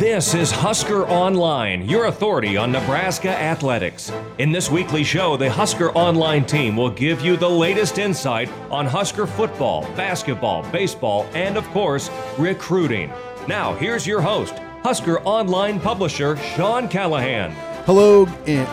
This is Husker Online, your authority on Nebraska athletics. In this weekly show, the Husker Online team will give you the latest insight on Husker football, basketball, baseball, and of course, recruiting. Now, here's your host, Husker Online publisher Sean Callahan. Hello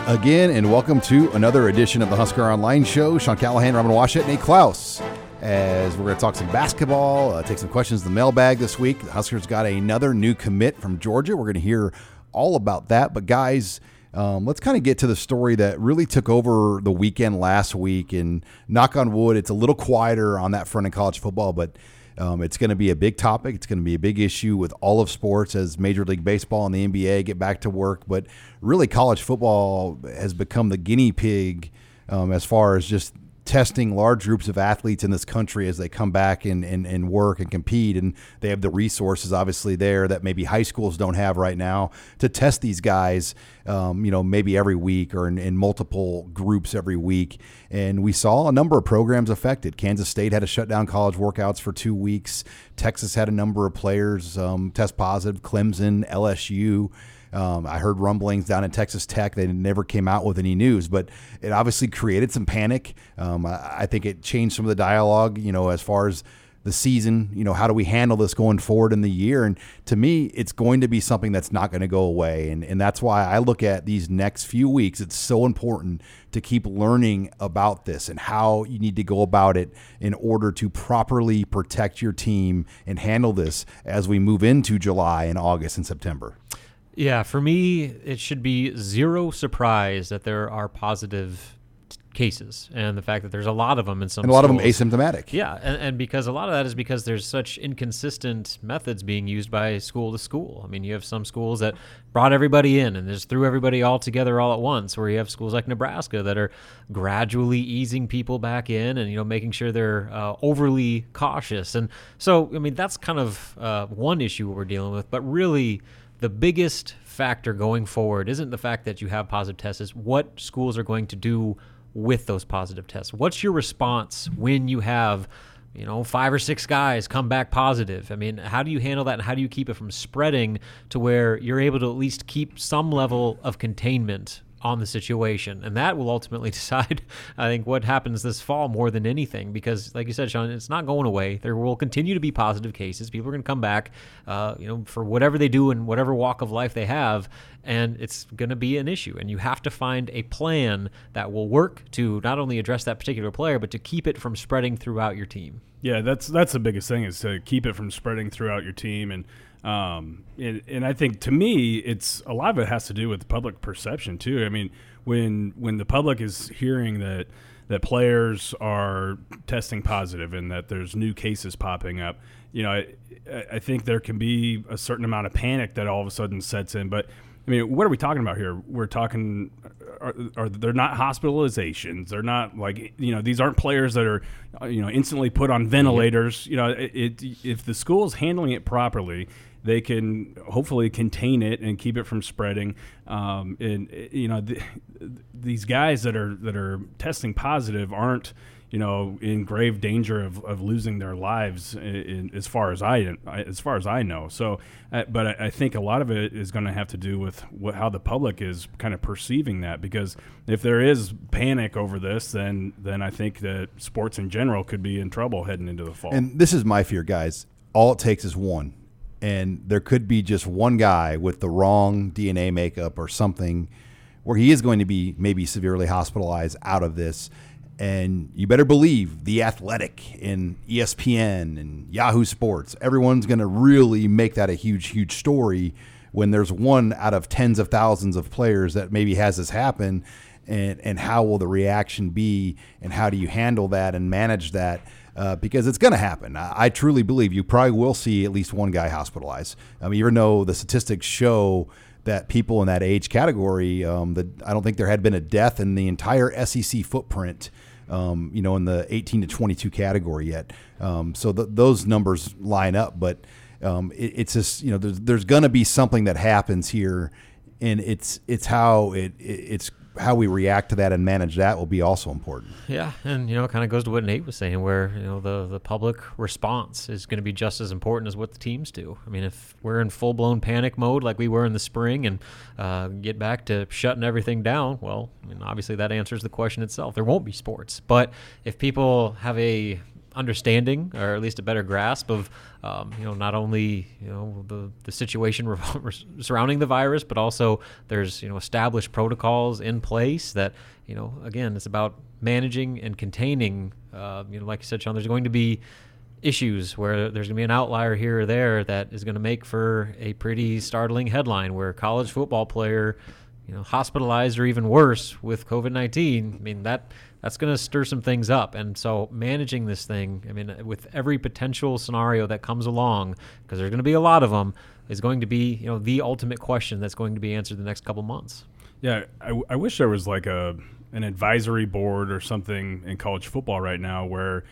again, and welcome to another edition of the Husker Online Show. Sean Callahan, Robin Washut, Nate Clouse as we're going to talk some basketball, uh, take some questions in the mailbag this week. The Huskers got another new commit from Georgia. We're going to hear all about that. But, guys, um, let's kind of get to the story that really took over the weekend last week. And knock on wood, it's a little quieter on that front in college football, but um, it's going to be a big topic. It's going to be a big issue with all of sports as Major League Baseball and the NBA get back to work. But really, college football has become the guinea pig um, as far as just testing large groups of athletes in this country as they come back and, and, and work and compete. And they have the resources, obviously, there that maybe high schools don't have right now to test these guys, um, you know, maybe every week or in, in, multiple groups every week. And we saw a number of programs affected. Kansas State had to shut down college workouts for two weeks. Texas had a number of players um, test positive, Clemson, LSU. Um, I heard rumblings down in Texas Tech. They never came out with any news, but it obviously created some panic. Um, I, I, think it changed some of the dialogue, you know, as far as the season, you know, how do we handle this going forward in the year? And to me, it's going to be something that's not going to go away. And, and that's why I look at these next few weeks. It's so important to keep learning about this and how you need to go about it in order to properly protect your team and handle this as we move into July and August and September. Yeah, for me, it should be zero surprise that there are positive cases and the fact that there's a lot of them in some and a lot schools. of them asymptomatic. Yeah and, and because a lot of that is because there's such inconsistent methods being used by school to school. I mean you have some schools that brought everybody in and just threw everybody all together all at once where you have schools like nebraska that are gradually easing people back in and you know making sure they're uh, overly cautious. And so i mean that's kind of uh, one issue we're dealing with but really the biggest factor going forward isn't the fact that you have positive tests, is what schools are going to do with those positive tests. What's your response when you have, you know, five or six guys come back positive? I mean, how do you handle that and how do you keep it from spreading to where you're able to at least keep some level of containment on the situation. And that will ultimately decide, I think, what happens this fall more than anything. Because, like you said, Sean, it's not going away. There will continue to be positive cases. People are going to come back, uh, you know, for whatever they do and whatever walk of life they have. And it's going to be an issue. And you have to find a plan that will work to not only address that particular player, but to keep it from spreading throughout your team. Yeah, that's that's the biggest thing is to keep it from spreading throughout your team and um, and, and I think to me, it's a lot of it has to do with public perception too. I mean, when when the public is hearing that that players are testing positive and that there's new cases popping up, you know, I, I think there can be a certain amount of panic that all of a sudden sets in. But I mean, what are we talking about here? We're talking, are, are they're not hospitalizations? They're not like you know these aren't players that are you know instantly put on ventilators. You know, it, it if the school is handling it properly they can hopefully contain it and keep it from spreading. Um, and you know, the, these guys that are that are testing positive aren't you know in grave danger of, of losing their lives in, in, as far as I as far as I know. So, uh, but I, I, think a lot of it is going to have to do with what, how the public is kind of perceiving that. Because if there is panic over this, then then I think that sports in general could be in trouble heading into the fall. And this is my fear, guys. All it takes is one and there could be just one guy with the wrong DNA makeup or something where he is going to be maybe severely hospitalized out of this. And you better believe the athletic in ESPN and Yahoo Sports, everyone's going to really make that a huge, huge story when there's one out of tens of thousands of players that maybe has this happen. And, and how will the reaction be? And how do you handle that and manage that? Uh, because it's going to happen. I, I, truly believe you probably will see at least one guy hospitalized. I mean, even though the statistics show that people in that age category, um, that I don't think there had been a death in the entire SEC footprint. Um, you know, in the 18 to 22 category yet. Um, so th- those numbers line up, but um, it, it's just you know there's there's going to be something that happens here, and it's it's how it, it it's how we react to that and manage that will be also important. Yeah, and you know, it kind of goes to what Nate was saying, where you know the the public response is going to be just as important as what the teams do. I mean, if we're in full blown panic mode like we were in the spring and uh, get back to shutting everything down, well, I mean, obviously that answers the question itself. There won't be sports, but if people have a understanding or at least a better grasp of um, you know not only you know the the situation surrounding the virus but also there's you know established protocols in place that you know again it's about managing and containing uh, you know like you said Sean there's going to be issues where there's going to be an outlier here or there that is going to make for a pretty startling headline where a college football player you know hospitalized or even worse with COVID-19 I mean that that's going to stir some things up. And so managing this thing, I mean, with every potential scenario that comes along, because there's going to be a lot of them, is going to be you know the ultimate question that's going to be answered the next couple months. Yeah, I, I wish there was like a an advisory board or something in college football right now where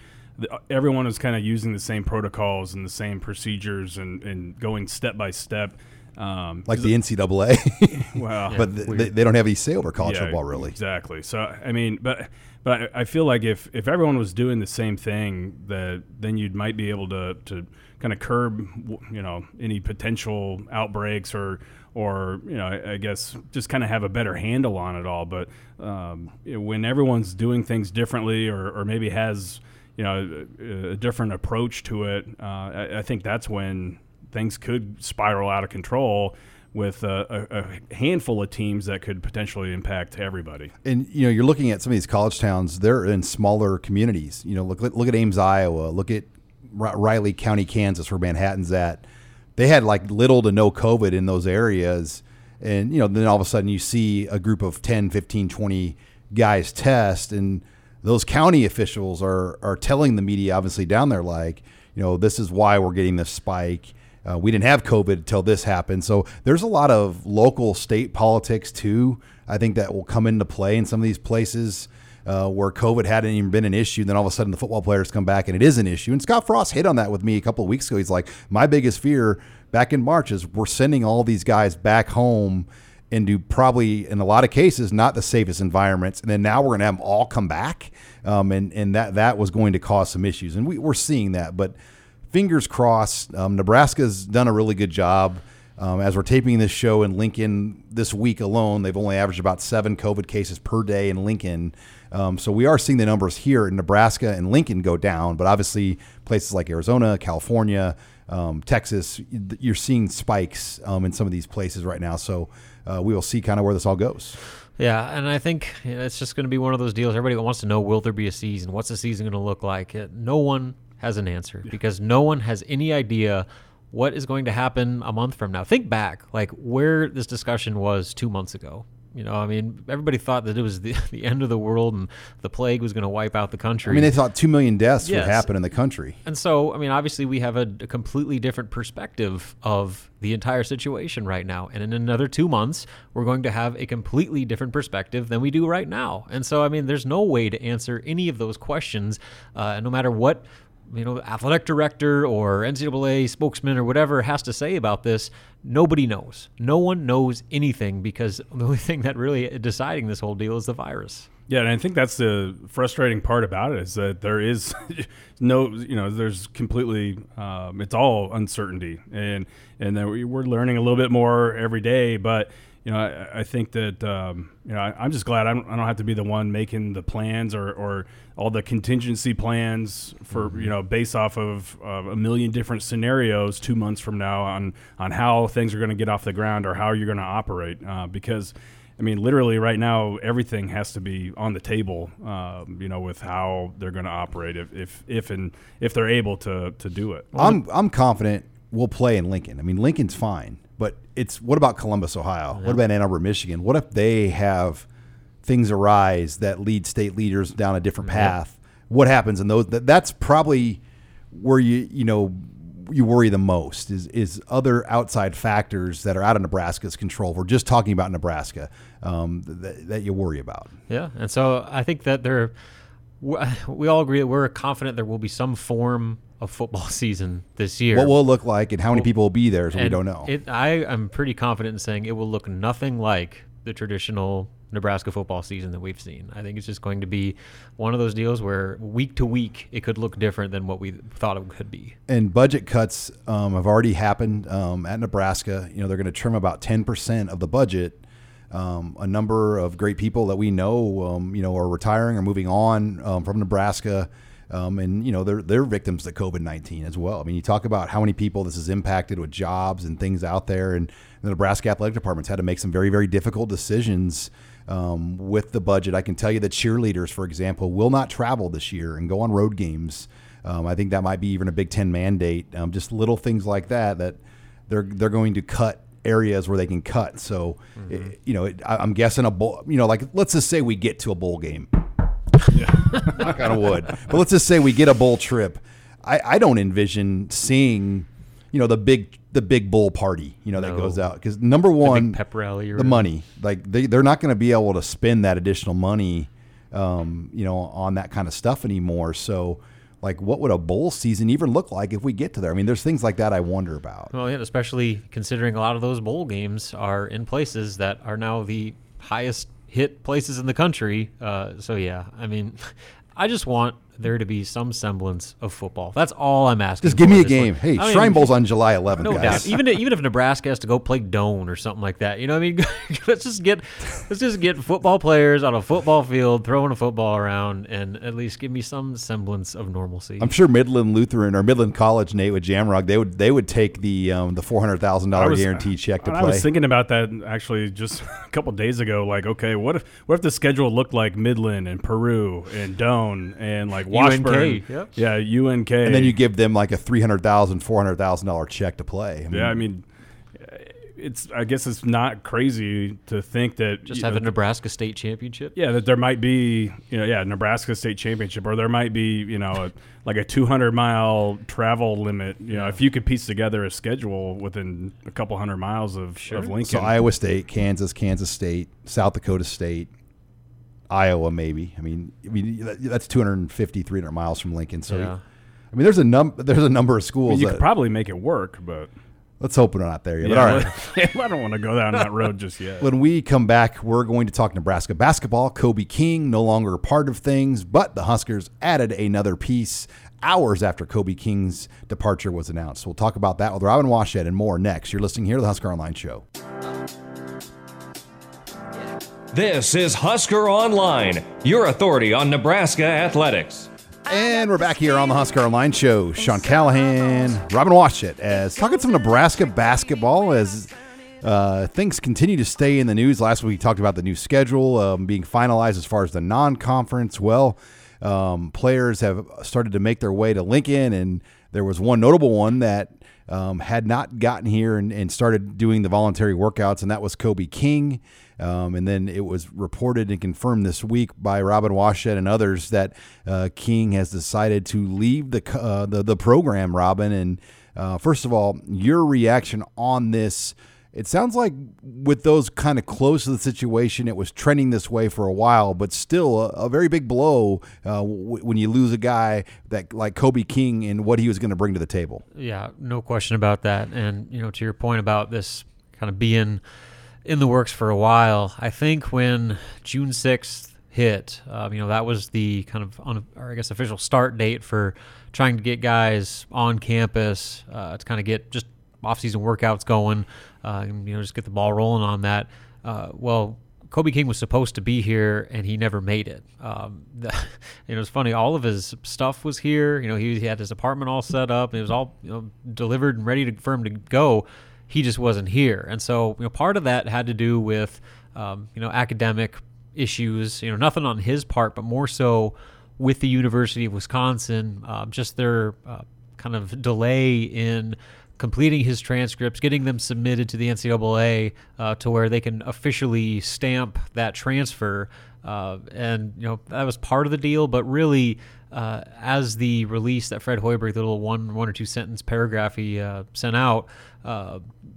everyone is kind of using the same protocols and the same procedures and, and going step by step. Um, like the NCAA, well, but they, they, don't have any say over college yeah, football, really. Exactly. So, I mean, but but I, I, feel like if, if everyone was doing the same thing, that then you might be able to, to kind of curb, you know, any potential outbreaks or or you know, I, I guess just kind of have a better handle on it all. But um, when everyone's doing things differently, or, or maybe has you know a, a different approach to it, uh, I, I think that's when things could spiral out of control with a, a, handful of teams that could potentially impact everybody. And you know, you're looking at some of these college towns; they're in smaller communities. You know, look look at Ames, Iowa. Look at Riley County, Kansas, where Manhattan's at. They had like little to no COVID in those areas. And, you know, then all of a sudden you see a group of 10, 15, 20 guys test. And those county officials are, are telling the media, obviously, down there, like, you know, this is why we're getting this spike. Uh, we didn't have COVID until this happened. So there's a lot of local state politics too. I think that will come into play in some of these places uh, where COVID hadn't even been an issue. And then all of a sudden the football players come back and it is an issue. And Scott Frost hit on that with me a couple of weeks ago. He's like, my biggest fear back in March is we're sending all these guys back home into probably in a lot of cases not the safest environments and then now we're going to have them all come back um, and and that that was going to cause some issues and we, we're seeing that but fingers crossed. Um, Nebraska's done a really good job. Um, as we're taping this show in Lincoln this week alone, they've only averaged about seven COVID cases per day in Lincoln. Um, so we are seeing the numbers here in Nebraska and Lincoln go down, but obviously places like Arizona, California, um, Texas, you're seeing spikes um, in some of these places right now. So uh, we will see kind of where this all goes. Yeah, and I think it's just going to be one of those deals. Everybody wants to know: Will there be a season? What's the season going to look like? No one has an answer because no one has any idea what is going to happen a month from now. Think back, like where this discussion was two months ago. You know, I mean, everybody thought that it was the, the end of the world and the plague was going to wipe out the country. I mean, they thought 2 million deaths yes. would happen in the country. And so, I mean, obviously, we have a, a, completely different perspective of the entire situation right now. And in another two months, we're going to have a completely different perspective than we do right now. And so, I mean, there's no way to answer any of those questions, uh, no matter what you know, athletic director or NCAA spokesman or whatever has to say about this, nobody knows. No one knows anything because the only thing that really deciding this whole deal is the virus. Yeah, and I think that's the frustrating part about it is that there is no, you know, there's completely, um, it's all uncertainty, and and then we're learning a little bit more every day, but you know, I, I think that um, you know I, am just glad I don't, I don't, have to be the one making the plans or, or all the contingency plans for mm-hmm. you know based off of uh, a million different scenarios two months from now on on how things are going to get off the ground or how you're going to operate uh, because. I mean, literally, right now, everything has to be on the table. Um, you know, with how they're going to operate, if, if if and if they're able to to do it. I'm I'm confident we'll play in Lincoln. I mean, Lincoln's fine. But it's what about Columbus, Ohio? Yeah. What about Ann Arbor, Michigan? What if they have things arise that lead state leaders down a different path? What happens in those? That's probably where you you know you worry the most is is other outside factors that are out of Nebraska's control. We're just talking about Nebraska um, that, that you worry about. Yeah, and so I think that there, we all agree that we're confident there will be some form of football season this year. What will it look like and how many people will be there, so we don't know. It, I am pretty confident in saying it will look nothing like the traditional Nebraska football season that we've seen. I think it's just going to be one of those deals where week to week it could look different than what we thought it could be. And budget cuts um, have already happened um, at Nebraska. You know, they're going to trim about 10% of the budget. Um, a number of great people that we know, um, you know, are retiring or moving on um, from Nebraska. Um, and you know they're they're victims to COVID nineteen as well. I mean, you talk about how many people this has impacted with jobs and things out there, and the Nebraska athletic department's had to make some very very difficult decisions um, with the budget. I can tell you that cheerleaders, for example, will not travel this year and go on road games. Um, I think that might be even a Big Ten mandate. Um, just little things like that that they're they're going to cut areas where they can cut. So, mm-hmm. it, you know, it, I, I'm guessing a bowl. You know, like let's just say we get to a bowl game knock on wood. But let's just say we get a bowl trip. I, I don't envision seeing, you know, the big the big bull party, you know, that goes out because number one, pep rally, the money, like they they're not going to be able to spend that additional money, um, you know, on that kind of stuff anymore. So. Like, what would a bowl season even look like if we get to there? I mean, there's things like that I wonder about. Well, yeah, especially considering a lot of those bowl games are in places that are now the highest hit places in the country. Uh, so yeah, I mean, I just want there to be some semblance of football. That's all I'm asking. Just give me a game. hey, I Shrine Bowl's on July 11th, no guys. doubt. Even even if Nebraska has to go play Doane or something like that, you know, what I mean, let's just get let's just get football players on a football field throwing a football around, and at least give me some semblance of normalcy. I'm sure Midland Lutheran or Midland College, Nate with Jamrock, they would they would take the um, the four hundred thousand dollar guarantee check to I play. I was thinking about that actually just a couple days ago. Like, okay, what if what if the schedule looked like Midland and Peru and Doane and like Washburn? Yep. Yeah, UNK. And then you give them like a three hundred thousand, four hundred thousand dollar $400,000 check to play. I mean, yeah, I mean, it's. I guess it's not crazy to think that just have know, a Nebraska state championship. Yeah, that there might be, you know, yeah, Nebraska state championship, or there might be, you know, a, like a two hundred mile travel limit. You know, if you could piece together a schedule within a couple hundred miles of, sure. of Lincoln. So Iowa State, Kansas, Kansas State, South Dakota State, Iowa, maybe. I mean, I mean that's 250, 300 miles from Lincoln. So, yeah. I mean, there's a num there's a number of schools. I mean, you that, could probably make it work, but let's hope we're not there yet. Yeah, all right, I don't want to go down that road just yet. When we come back, we're going to talk Nebraska basketball. Kobe King no longer a part of things, but the Huskers added another piece hours after Kobe King's departure was announced. We'll talk about that with Robin Washut and more next. You're listening here to the Husker Online Show. This is Husker Online, your authority on Nebraska athletics. And we're back here on the Husker Online Show. Sean Callahan, Robin Washut, as talking some Nebraska basketball as uh, things continue to stay in the news. Last week we talked about the new schedule um, being finalized as far as the non-conference. Well, um, players have started to make their way to Lincoln, and there was one notable one that um, had not gotten here and, and, started doing the voluntary workouts, and that was Kobe King. Um, and then it was reported and confirmed this week by Robin Washut and others that uh, King has decided to leave the uh, the, the program. Robin, and uh, first of all, your reaction on this. It sounds like with those kind of close to the situation, it was trending this way for a while, but still a, a very big blow uh, w- when you lose a guy that like Kobe King and what he was going to bring to the table. Yeah, no question about that. And you know, to your point about this kind of being in the works for a while. I think when June 6th hit, um, you know, that was the kind of, un, or I guess, official start date for trying to get guys on campus uh, to kind of get just off-season workouts going, uh, and, you know, just get the ball rolling on that. Uh, well, Kobe King was supposed to be here and he never made it. Um, the, you know, it's funny. All of his stuff was here. You know, he, he had his apartment all set up. It was all you know, delivered and ready to, for him to go he just wasn't here. And so, you know, part of that had to do with, um, you know, academic issues, you know, nothing on his part, but more so with the University of Wisconsin, uh, just their uh, kind of delay in completing his transcripts, getting them submitted to the NCAA uh, to where they can officially stamp that transfer. Uh, and you know that was part of the deal, but really, uh, as the release that Fred Hoiberg, the little one one or two sentence paragraph he uh, sent out,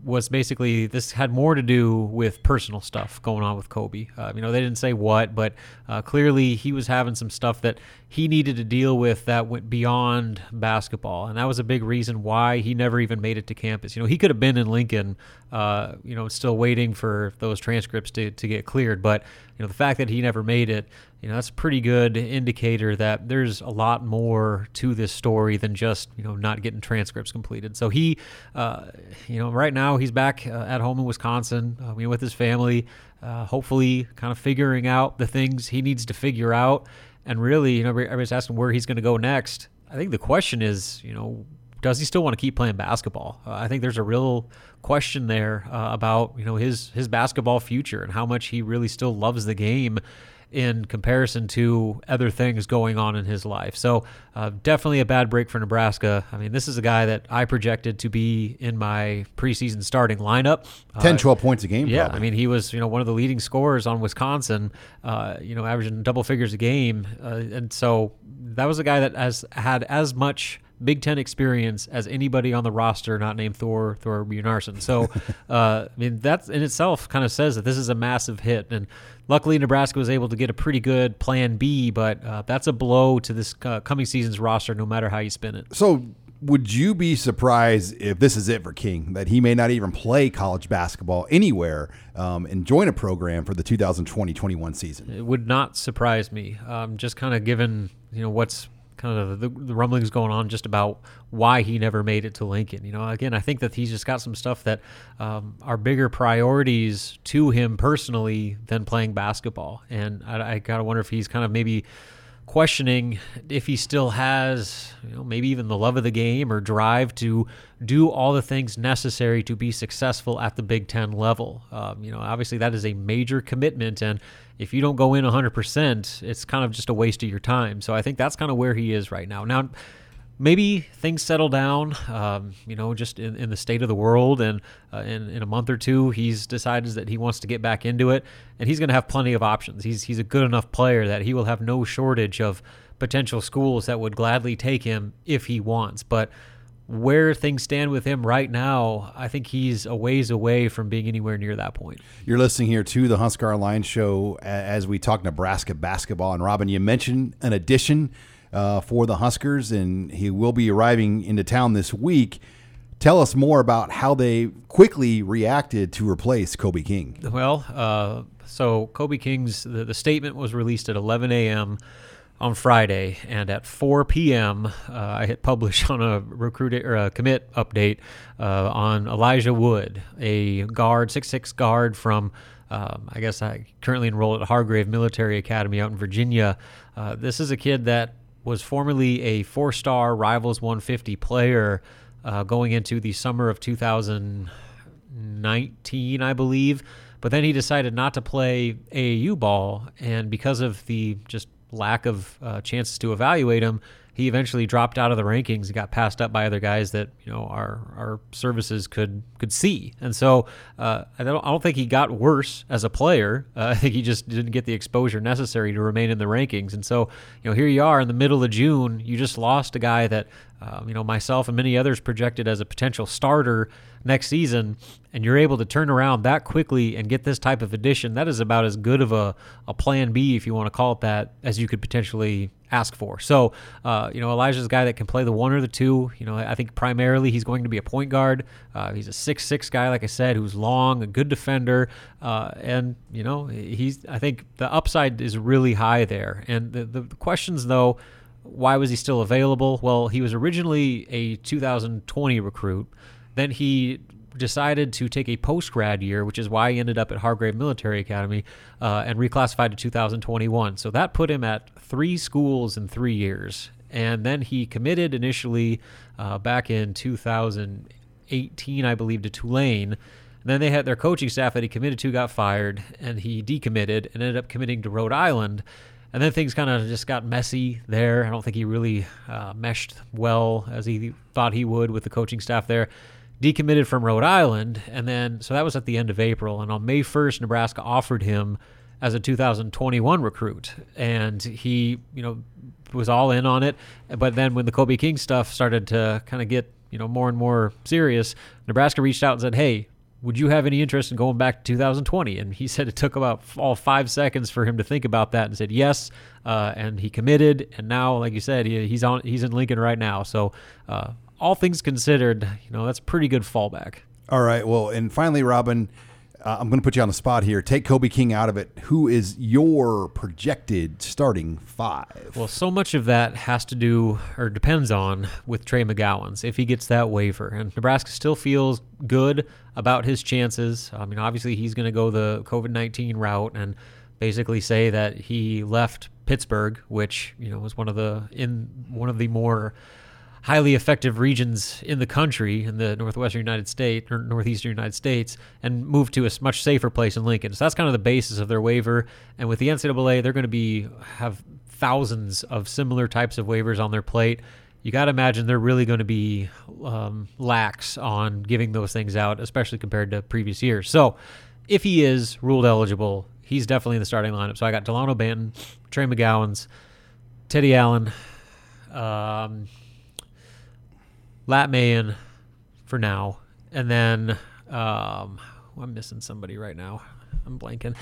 was basically this had more to do with personal stuff going on with Kobe. Uh, you know, they didn't say what, but uh, clearly he was having some stuff that he needed to deal with that went beyond basketball, and that was a big reason why he never even made it to campus. You know, he could have been in Lincoln, uh, you know, still waiting for those transcripts to, to get cleared, but you know, the fact that he never made it, you know, that's a pretty good indicator that there's a lot more to this story than just you know not getting transcripts completed. So he, uh, you know, right now he's back uh, at home in Wisconsin, uh, you know, with his family, uh, hopefully, kind of figuring out the things he needs to figure out. And really, you know, everybody's asking where he's going to go next. I think the question is, you know, does he still want to keep playing basketball? Uh, I think there's a real question there uh, about you know his his basketball future and how much he really still loves the game in comparison to other things going on in his life. So uh, definitely a bad break for Nebraska. I mean, this is a guy that I projected to be in my preseason starting lineup. 10, uh, 12 points a game. Yeah, probably. I mean, he was you know one of the leading scorers on Wisconsin. Uh, you know, averaging double figures a game, uh, and so that was a guy that has had as much Big Ten experience as anybody on the roster not named Thor Thorbjarnarson. So, uh, I mean, that in itself kind of says that this is a massive hit. And luckily, Nebraska was able to get a pretty good Plan B, but uh, that's a blow to this uh, coming season's roster, no matter how you spin it. So, would you be surprised if this is it for King that he may not even play college basketball anywhere um, and join a program for the 2020-21 season? It would not surprise me. Um, just kind of given you know what's kind of the, the, rumblings going on just about why he never made it to Lincoln. You know, again, I think that he's just got some stuff that um, are bigger priorities to him personally than playing basketball. And I, I gotta wonder if he's kind of maybe questioning if he still has, you know, maybe even the love of the game or drive to do all the things necessary to be successful at the Big Ten level. Um, you know, obviously that is a major commitment, and if you don't go in 100%, it's kind of just a waste of your time. So I think that's kind of where he is right now. Now, maybe things settle down, um, you know, just in, in, the state of the world. And uh, in, in a month or two, he's decided that he wants to get back into it. And he's going to have plenty of options. He's, he's a good enough player that he will have no shortage of potential schools that would gladly take him if he wants. But where things stand with him right now, I think he's a ways away from being anywhere near that point. You're listening here to the Husker Online Show as we talk Nebraska basketball. And Robin, you mentioned an addition uh, for the Huskers, and he will be arriving into town this week. Tell us more about how they quickly reacted to replace Kobe King. Well, uh, so Kobe King's the, the statement was released at 11 a.m on Friday, and at 4 p.m., uh, I hit publish on a recruit or a commit update uh, on Elijah Wood, a guard, six six guard from. Um, I guess I currently enrolled at Hargrave Military Academy out in Virginia. Uh, this is a kid that was formerly a four-star Rivals 150 player uh, going into the summer of 2019, I believe. But then he decided not to play AAU ball, and because of the just lack of uh, chances to evaluate him, he eventually dropped out of the rankings and got passed up by other guys that you know our our services could could see. And so uh, I don't I don't think he got worse as a player. Uh, I think he just didn't get the exposure necessary to remain in the rankings. And so you know here you are in the middle of June. You just lost a guy that um, you know myself and many others projected as a potential starter next season and you're able to turn around that quickly and get this type of addition, that is about as good of a, a plan B, if you want to call it that, as you could potentially ask for. So, uh, you know, Elijah's a guy that can play the one or the two. You know, I think primarily he's going to be a point guard. Uh, he's a six-six guy, like I said, who's long, a good defender, uh, and you know, he's. I think the upside is really high there. And the, the questions, though, why was he still available? Well, he was originally a 2020 recruit. Then he decided to take a post grad year, which is why he ended up at Hargrave Military Academy uh, and reclassified to 2021. So that put him at three schools in three years. And then he committed initially uh, back in 2018, I believe, to Tulane. And then they had their coaching staff that he committed to got fired, and he decommitted and ended up committing to Rhode Island. And then things kind of just got messy there. I don't think he really uh, meshed well as he thought he would with the coaching staff there decommitted from Rhode Island, and then so that was at the end of April. And on May 1st, Nebraska offered him as a 2021 recruit, and he, you know, was all in on it. But then when the Kobe King stuff started to kind of get you know more and more serious, Nebraska reached out and said, "Hey, would you have any interest in going back to 2020?" And he said it took about all five seconds for him to think about that and said yes, uh, and he committed. And now, like you said, he, he's on he's in Lincoln right now. So, uh, all things considered, you know that's a pretty good fallback. All right. Well, and finally, Robin, uh, I'm going to put you on the spot here. Take Kobe King out of it. Who is your projected starting five? Well, so much of that has to do or depends on with Trey McGowens if he gets that waiver. And Nebraska still feels good about his chances. I mean, obviously, he's going to go the COVID 19 route and basically say that he left Pittsburgh, which, you know, was one of the in one of the more highly effective regions in the country in the northwestern United States or northeastern United States and move to a much safer place in Lincoln. So that's kind of the basis of their waiver. And with the NCAA, they're going to be have thousands of similar types of waivers on their plate. You got to imagine they're really going to be um, lax on giving those things out, especially compared to previous years. So if he is ruled eligible, he's definitely in the starting lineup. So I got Delano Banton, Trey McGowens, Teddy Allen. Um, Lat Mayen for now, and then um, I'm missing somebody right now. I'm blanking.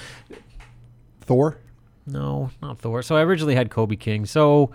Thor? No, not Thor. So I originally had Kobe King. So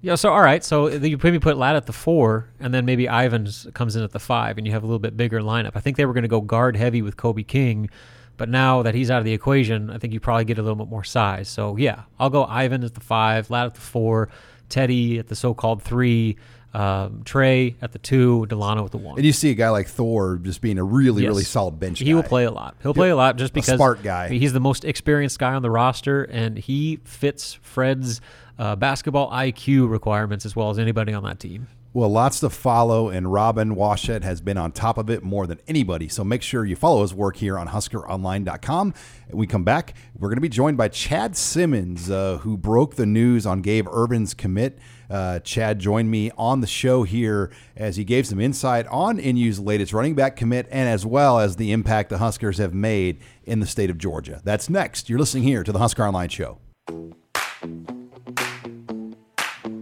yeah, so all right. So you maybe put Lat at the four, and then maybe Ivins comes in at the five, and you have a little bit bigger lineup. I think they were going to go guard heavy with Kobe King, but now that he's out of the equation, I think you probably get a little bit more size. So yeah, I'll go Yvan at the five, Lat at the four, Teddy at the so-called three, um, Trey at the two, Delano at the one. And you see a guy like Thor just being a really, Yes. really solid bench He guy. will play a lot. He'll play a lot just because a smart guy. He's the most experienced guy on the roster, and he fits Fred's uh, basketball IQ requirements as well as anybody on that team. Well, lots to follow, and Robin Washut has been on top of it more than anybody. So make sure you follow his work here on HuskerOnline.com. And we come back, we're going to be joined by Chad Simmons, uh, who broke the news on Gabe Ervin's commit. Uh, Chad joined me on the show here as he gave some insight on NU's latest running back commit and as well as the impact the Huskers have made in the state of Georgia. That's next. You're listening here to the Husker Online Show.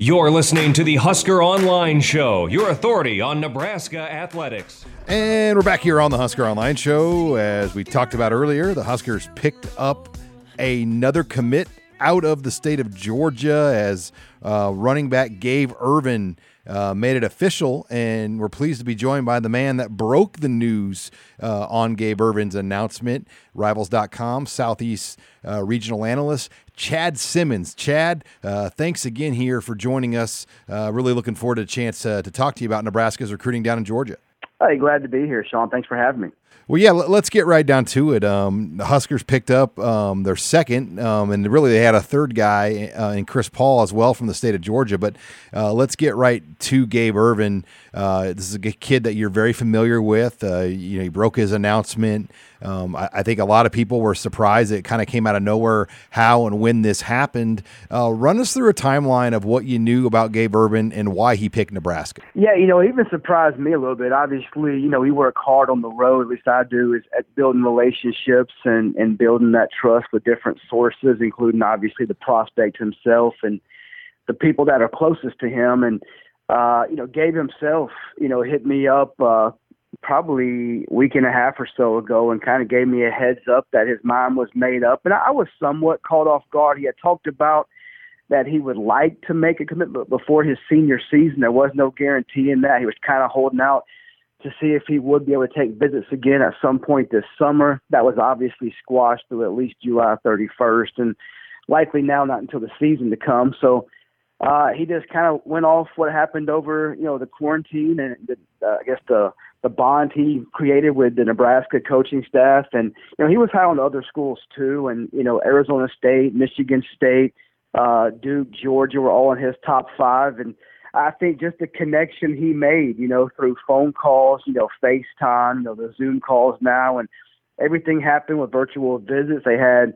You're listening to the Husker Online Show, your authority on Nebraska athletics. And we're back here on the Husker Online Show. As we talked about earlier, the Huskers picked up another commit out of the state of Georgia as uh, running back Gabe Ervin uh, made it official. And we're pleased to be joined by the man that broke the news uh, on Gabe Ervin's announcement, Rivals.com, Southeast uh, regional analyst. Chad Simmons. Chad, uh, thanks again here for joining us. Uh, really looking forward to a chance to talk to you about Nebraska's recruiting down in Georgia. Hey, glad to be here, Sean. Thanks for having me. Well, yeah, let- let's get right down to it. Um, the Huskers picked up um, their second, um, and really they had a third guy uh, in Chris Paul as well from the state of Georgia. But uh, let's get right to Gabe Ervin. Uh, this is a kid that you're very familiar with. Uh, you know, he broke his announcement. Um, I, I think a lot of people were surprised. It kind of came out of nowhere how and when this happened. Uh, run us through a timeline of what you knew about Gabe Ervin and why he picked Nebraska. Yeah, you know, it even surprised me a little bit. Obviously, you know, we work hard on the road, at least I do, is at building relationships and, and building that trust with different sources, including obviously the prospect himself and the people that are closest to him. And, uh, you know, Gabe himself, you know, hit me up uh, probably week and a half or so ago and kind of gave me a heads up that his mind was made up. And I was somewhat caught off guard. He had talked about that he would like to make a commitment before his senior season. There was no guarantee in that. He was kind of holding out to see if he would be able to take visits again at some point this summer. That was obviously squashed through at least July 31st, and likely now not until the season to come. So uh, he just kind of went off what happened over, you know, the quarantine and the, uh, I guess the the bond he created with the Nebraska coaching staff, and you know he was high on other schools too, and you know Arizona State, Michigan State, uh, Duke, Georgia were all in his top five, and I think just the connection he made, you know, through phone calls, you know, FaceTime, you know, the Zoom calls now, and everything happened with virtual visits. They had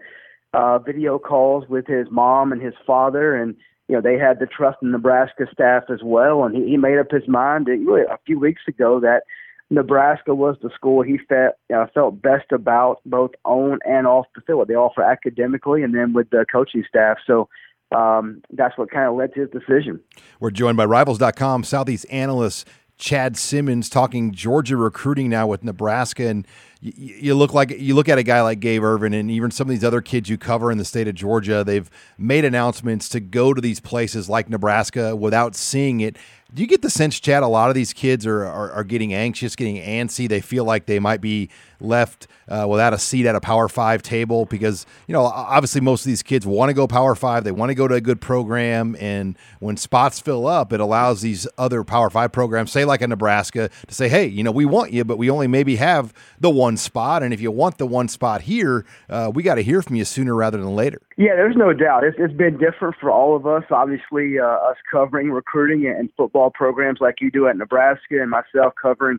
uh, video calls with his mom and his father, and you know they had the trust in Nebraska staff as well. And he, he made up his mind a few weeks ago that Nebraska was the school he felt uh, felt best about, both on and off the field. They offer academically, and then with the coaching staff. So um, that's what kind of led to his decision. We're joined by Rivals.com Southeast analyst Chad Simmons talking Georgia recruiting now with Nebraska, and you, you look like you look at a guy like Gabe Ervin, and even some of these other kids you cover in the state of Georgia. They've made announcements to go to these places like Nebraska without seeing it. Do you get the sense, Chad, a lot of these kids are, are, are getting anxious, getting antsy? They feel like they might be left uh, without a seat at a Power Five table because, you know, obviously most of these kids want to go Power Five. They want to go to a good program. And when spots fill up, it allows these other Power Five programs, say like a Nebraska, to say, hey, you know, we want you, but we only maybe have the one spot. And if you want the one spot here, uh, we got to hear from you sooner rather than later. Yeah, there's no doubt. It's, it's been different for all of us. Obviously, uh, us covering recruiting and football programs like you do at Nebraska, and myself covering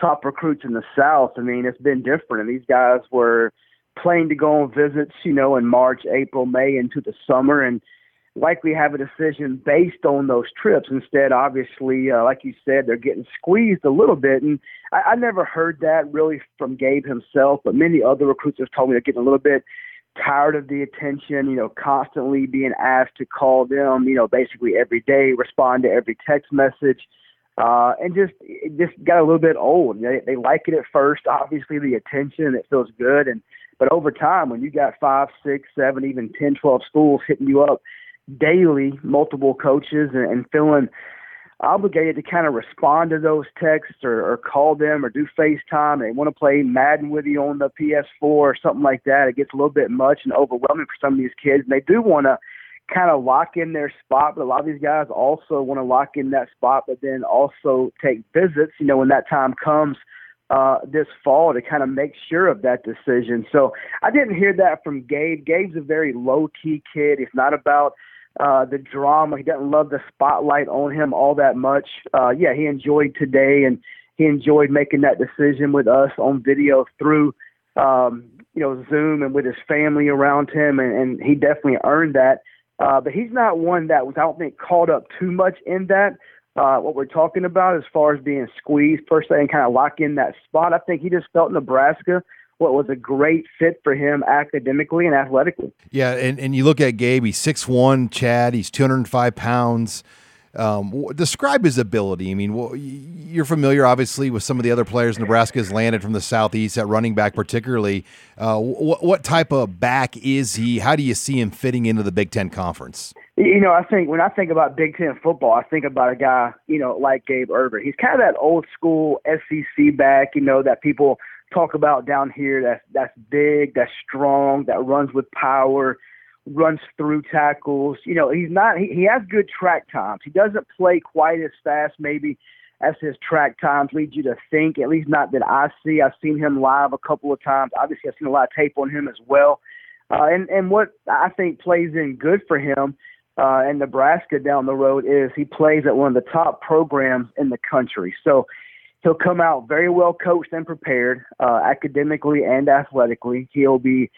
top recruits in the South. I mean, it's been different. And these guys were planning to go on visits, you know, in March, April, May, into the summer, and likely have a decision based on those trips. Instead, obviously, uh, like you said, they're getting squeezed a little bit. And I, I never heard that really from Gabe himself, but many other recruits have told me they're getting a little bit tired of the attention, you know, constantly being asked to call them, you know, basically every day, respond to every text message. Uh, and just it just got a little bit old. They, they like it at first, obviously the attention, it feels good, and but over time, when you got five, six, seven, even ten, twelve schools hitting you up daily, multiple coaches, and, and feeling obligated to kind of respond to those texts or, or call them or do FaceTime. They want to play Madden with you on the PS4 or something like that. It gets a little bit much and overwhelming for some of these kids. And they do want to kind of lock in their spot, but a lot of these guys also want to lock in that spot, but then also take visits, you know, when that time comes uh, this fall to kind of make sure of that decision. So I didn't hear that from Gabe. Gabe's a very low key kid. It's not about uh, the drama. He doesn't love the spotlight on him all that much. Uh, yeah, he enjoyed today and he enjoyed making that decision with us on video through, um, you know, Zoom and with his family around him, and, and he definitely earned that. Uh, but he's not one that was, I don't think, caught up too much in that. Uh, what we're talking about as far as being squeezed per se and kind of lock in that spot. I think he just felt Nebraska what was a great fit for him academically and athletically. Yeah, and, and you look at Gabe, he's 6'1, Chad, he's 205 pounds. Um, describe his ability. I mean, well, you're familiar, obviously, with some of the other players Nebraska has landed from the southeast at running back, particularly. Uh, what, what type of back is he? How do you see him fitting into the Big Ten Conference? You know, I think when I think about Big Ten football, I think about a guy, you know, like Gabe Ervin. He's kind of that old school SEC back, you know, that people talk about down here. That's that's big, that's strong, that runs with power runs through tackles. You know, he's not. He, he has good track times. He doesn't play quite as fast, maybe as his track times lead you to think. At least not that I see. I've seen him live a couple of times. Obviously, I've seen a lot of tape on him as well. Uh, and and what I think plays in good for him uh, in Nebraska down the road is he plays at one of the top programs in the country. So he'll come out very well coached and prepared uh, academically and athletically. He'll be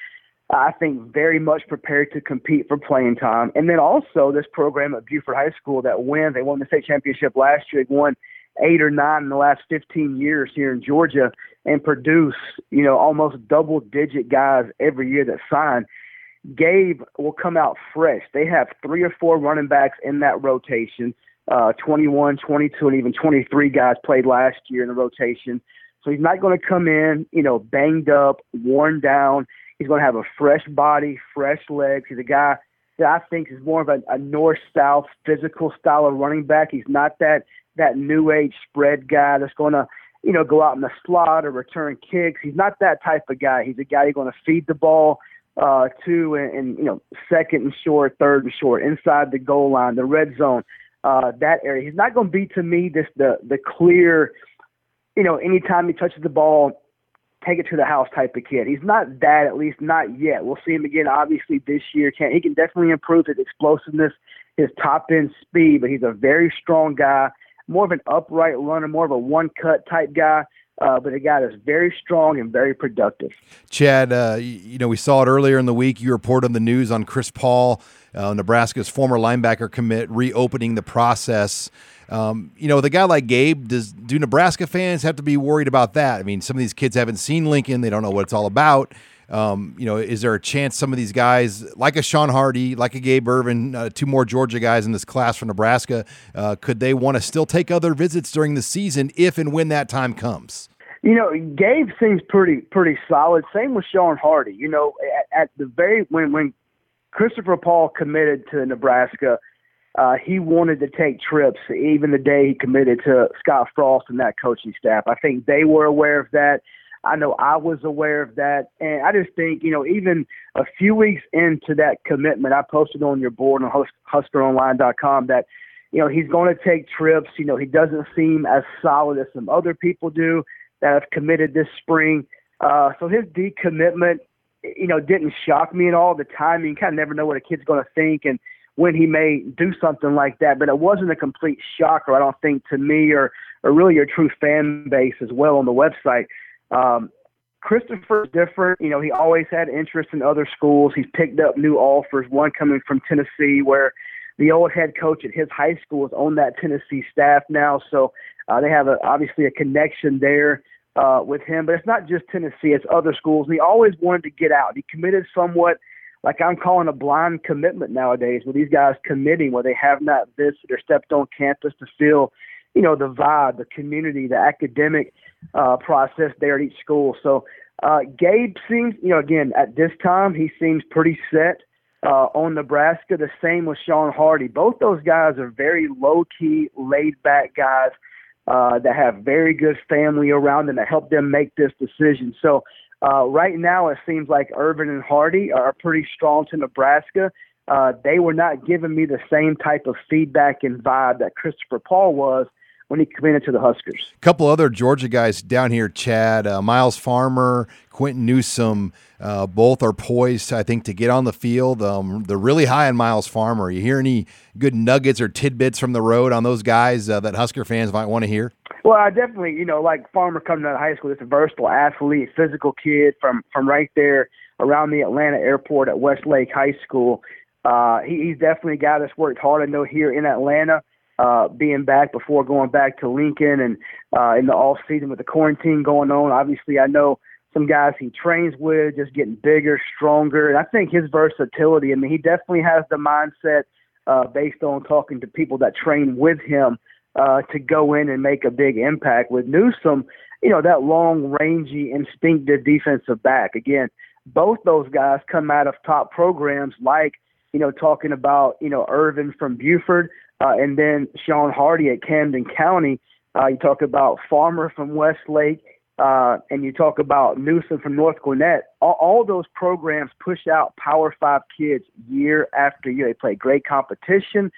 I think, very much prepared to compete for playing time. And then also this program at Buford High School that wins. They won the state championship last year. They won eight or nine in the last 15 years here in Georgia and produce, you know, almost double digit guys every year that sign. Gabe will come out fresh. They have three or four running backs in that rotation. Uh, 21, 22, and even 23 guys played last year in the rotation. So he's not going to come in, you know, banged up, worn down. He's going to have a fresh body, fresh legs. He's a guy that I think is more of a, a north-south physical style of running back. He's not that that new age spread guy that's going to, you know, go out in the slot or return kicks. He's not that type of guy. He's a guy who's going to feed the ball uh, to and, and you know second and short, third and short, inside the goal line, the red zone, uh, that area. He's not going to be to me this the the clear, you know, anytime he touches the ball, take it to the house type of kid. He's not that, at least not yet. We'll see him again, obviously, this year. Can he can definitely improve his explosiveness, his top end speed, but he's a very strong guy, more of an upright runner, more of a one cut type guy. Uh, but a guy that's very strong and very productive. Chad, uh, you know, we saw it earlier in the week. You reported on the news on Chris Paul, uh, Nebraska's former linebacker commit, reopening the process. Um, you know, with a guy like Gabe, does do Nebraska fans have to be worried about that? I mean, some of these kids haven't seen Lincoln; they don't know what it's all about. Um, you know, is there a chance some of these guys, like a Sean Hardy, like a Gabe Ervin, uh, two more Georgia guys in this class from Nebraska, uh, could they want to still take other visits during the season if and when that time comes? You know, Gabe seems pretty pretty solid. Same with Sean Hardy. You know, at, at the very when when Christopher Paul committed to Nebraska, uh, he wanted to take trips even the day he committed to Scott Frost and that coaching staff. I think they were aware of that. I know I was aware of that. And I just think, you know, even a few weeks into that commitment, I posted on your board on huskeronline.com that, you know, he's going to take trips. You know, he doesn't seem as solid as some other people do that have committed this spring. Uh, so his decommitment, you know, didn't shock me at all. The timing, you kind of never know what a kid's going to think. And, when he may do something like that. But it wasn't a complete shocker, I don't think, to me or or really your true fan base as well on the website. Um, Christopher's different. You know, he always had interest in other schools. He's picked up new offers. One coming from Tennessee, where the old head coach at his high school is on that Tennessee staff now. So uh, they have a, obviously a connection there uh, with him. But it's not just Tennessee; it's other schools. And he always wanted to get out. He committed somewhat like I'm calling a blind commitment nowadays with these guys committing where they have not visited or stepped on campus to feel, you know, the vibe, the community, the academic uh, process there at each school. So uh, Gabe seems, you know, again, at this time, he seems pretty set uh, on Nebraska. The same with Sean Hardy. Both those guys are very low key, laid back guys uh, that have very good family around them that help them make this decision. So uh, right now, it seems like Ervin and Hardy are pretty strong to Nebraska. Uh, they were not giving me the same type of feedback and vibe that Christopher Paul was when he committed to the Huskers. A couple other Georgia guys down here, Chad, uh, Myles Farmer, Quinton Newsome, uh, both are poised, I think, to get on the field. Um, they're really high on Myles Farmer. You hear any good nuggets or tidbits from the road on those guys uh, that Husker fans might want to hear? Well, I definitely, you know, like Farmer coming out of high school, just a versatile athlete, physical kid from from right there around the Atlanta airport at Westlake High School. Uh, he, he's definitely a guy that's worked hard. I know here in Atlanta, uh, being back before going back to Lincoln and uh, in the off season with the quarantine going on. Obviously, I know some guys he trains with, just getting bigger, stronger, and I think his versatility. I mean, he definitely has the mindset uh, based on talking to people that train with him uh, to go in and make a big impact. With Newsome, you know, that long, rangy, instinctive defensive back. Again, both those guys come out of top programs like, you know, talking about, you know, Ervin from Buford uh, and then Sean Hardy at Camden County. Uh, you talk about Farmer from Westlake, uh, and you talk about Newsome from North Gwinnett. All, all those programs push out Power Five kids year after year. They play great competition.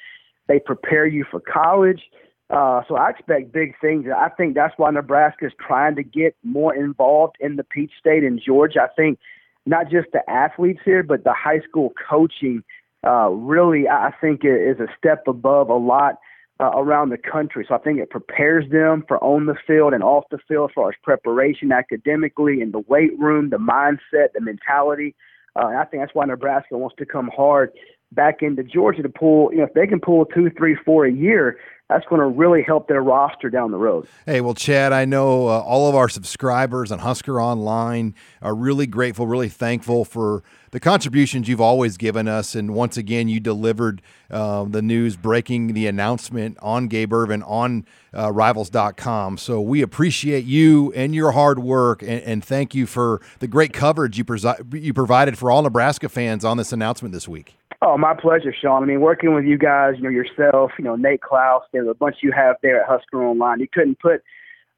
They prepare you for college. Uh, so I expect big things. I think that's why Nebraska is trying to get more involved in the Peach State in Georgia. I think not just the athletes here, but the high school coaching uh, really, I think, is a step above a lot uh, around the country. So I think it prepares them for on the field and off the field as far as preparation academically in the weight room, the mindset, the mentality. Uh, and I think that's why Nebraska wants to come hard back into Georgia to pull. You know, if they can pull two, three, four a year, that's going to really help their roster down the road. Hey, well, Chad, I know uh, all of our subscribers on Husker Online are really grateful, really thankful for the contributions you've always given us. And once again, you delivered uh, the news breaking the announcement on Gabe Ervin on uh, rivals.com. So we appreciate you and your hard work. And, and thank you for the great coverage you, presi- you provided for all Nebraska fans on this announcement this week. Oh, my pleasure, Sean. I mean, working with you guys, you know, yourself, you know, Nate Clouse, a bunch you have there at Husker Online. You couldn't put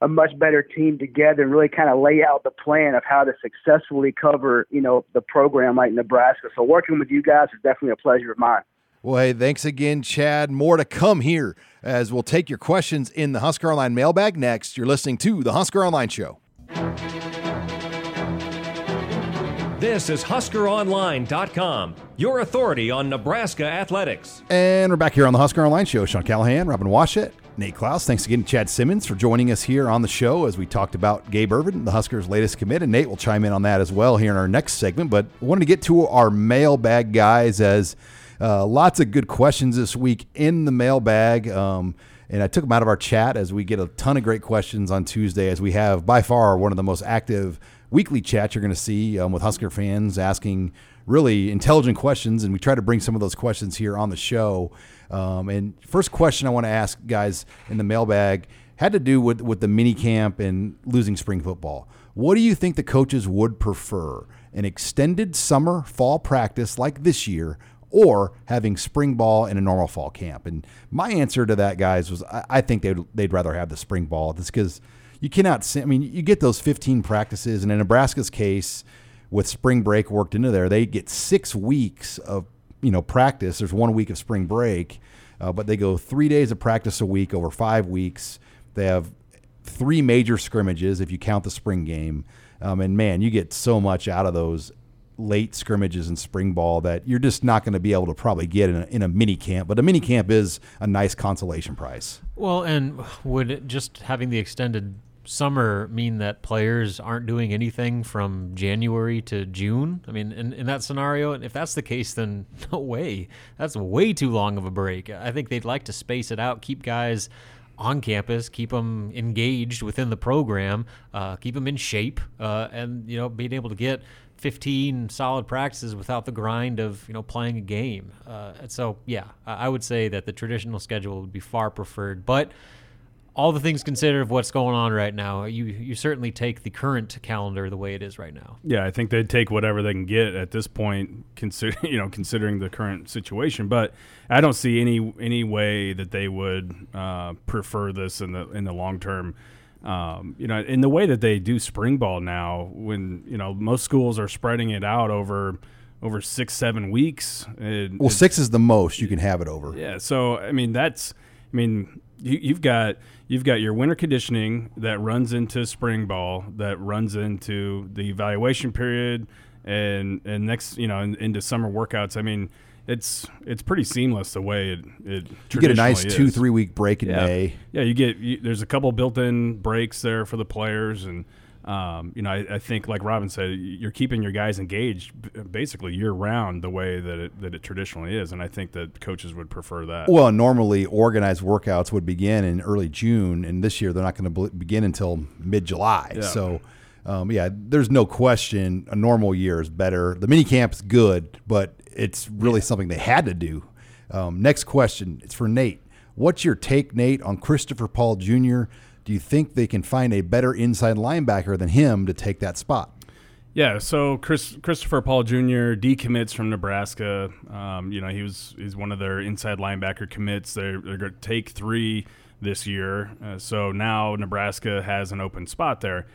a much better team together and really kind of lay out the plan of how to successfully cover, you know, the program like Nebraska. So working with you guys is definitely a pleasure of mine. Well, hey, thanks again, Chad. More to come here as we'll take your questions in the Husker Online mailbag next. You're listening to the Husker Online Show. This is HuskerOnline.com, your authority on Nebraska athletics. And we're back here on the Husker Online Show. Sean Callahan, Robin Washut, Nate Clouse. Thanks again to Chad Simmons for joining us here on the show as we talked about Gabe Ervin, the Huskers' latest commit. And Nate will chime in on that as well here in our next segment. But I wanted to get to our mailbag guys as uh, lots of good questions this week in the mailbag. Um, and I took them out of our chat as we get a ton of great questions on Tuesday, as we have by far one of the most active weekly chat you're going to see um, with Husker fans asking really intelligent questions, and we try to bring some of those questions here on the show. Um, and first question I want to ask guys in the mailbag had to do with with the mini camp and losing spring football. What do you think the coaches would prefer? An extended summer fall practice like this year, or having spring ball in a normal fall camp? And my answer to that, guys, was I, I think they'd they'd rather have the spring ball. That's because you cannot. I mean, you get those 15 practices, and in Nebraska's case, with spring break worked into there, they get six weeks of you know practice. There's one week of spring break, uh, but they go three days of practice a week over five weeks. They have three major scrimmages if you count the spring game, um, and man, you get so much out of those late scrimmages in spring ball that you're just not going to be able to probably get in a, in a mini camp. But a mini camp is a nice consolation prize. Well, and would just having the extended summer mean that players aren't doing anything from January to June? I mean, in, in that scenario, if that's the case, then no way. That's way too long of a break. I think they'd like to space it out, keep guys on campus, keep them engaged within the program, uh, keep them in shape, uh, and you know, being able to get 15 solid practices without the grind of you know playing a game. Uh, and so, yeah, I would say that the traditional schedule would be far preferred, but all the things considered of what's going on right now, you you certainly take the current calendar the way it is right now. Yeah, I think they'd take whatever they can get at this point, consider you know considering the current situation. But I don't see any any way that they would uh, prefer this in the in the long term. Um, you know, in the way that they do spring ball now, when you know most schools are spreading it out over over six seven weeks. It, well, six is the most you can have it over. Yeah, so I mean that's I mean you, you've got you've got your winter conditioning that runs into spring ball, that runs into the evaluation period, and and next you know into summer workouts. I mean, it's it's pretty seamless the way it it you get a nice is. two three week break in yeah. May. Yeah, you get you, there's a couple built in breaks there for the players and um, you know, I, I, think, like Robin said, you're keeping your guys engaged basically year round the way that it, that it traditionally is, and I think that coaches would prefer that. Well, normally organized workouts would begin in early June, and this year they're not going to begin until mid July. Yeah. So, um, yeah, there's no question a normal year is better. The mini camp's good, but it's really yeah. something they had to do. Um, next question, it's for Nate. What's your take, Nate, on Christopher Paul Jr.? Do you think they can find a better inside linebacker than him to take that spot? Yeah, so Chris, Christopher Paul Jr. decommits from Nebraska. Um, you know, he was he's one of their inside linebacker commits. They're, they're going to take three this year. Uh, so now Nebraska has an open spot there.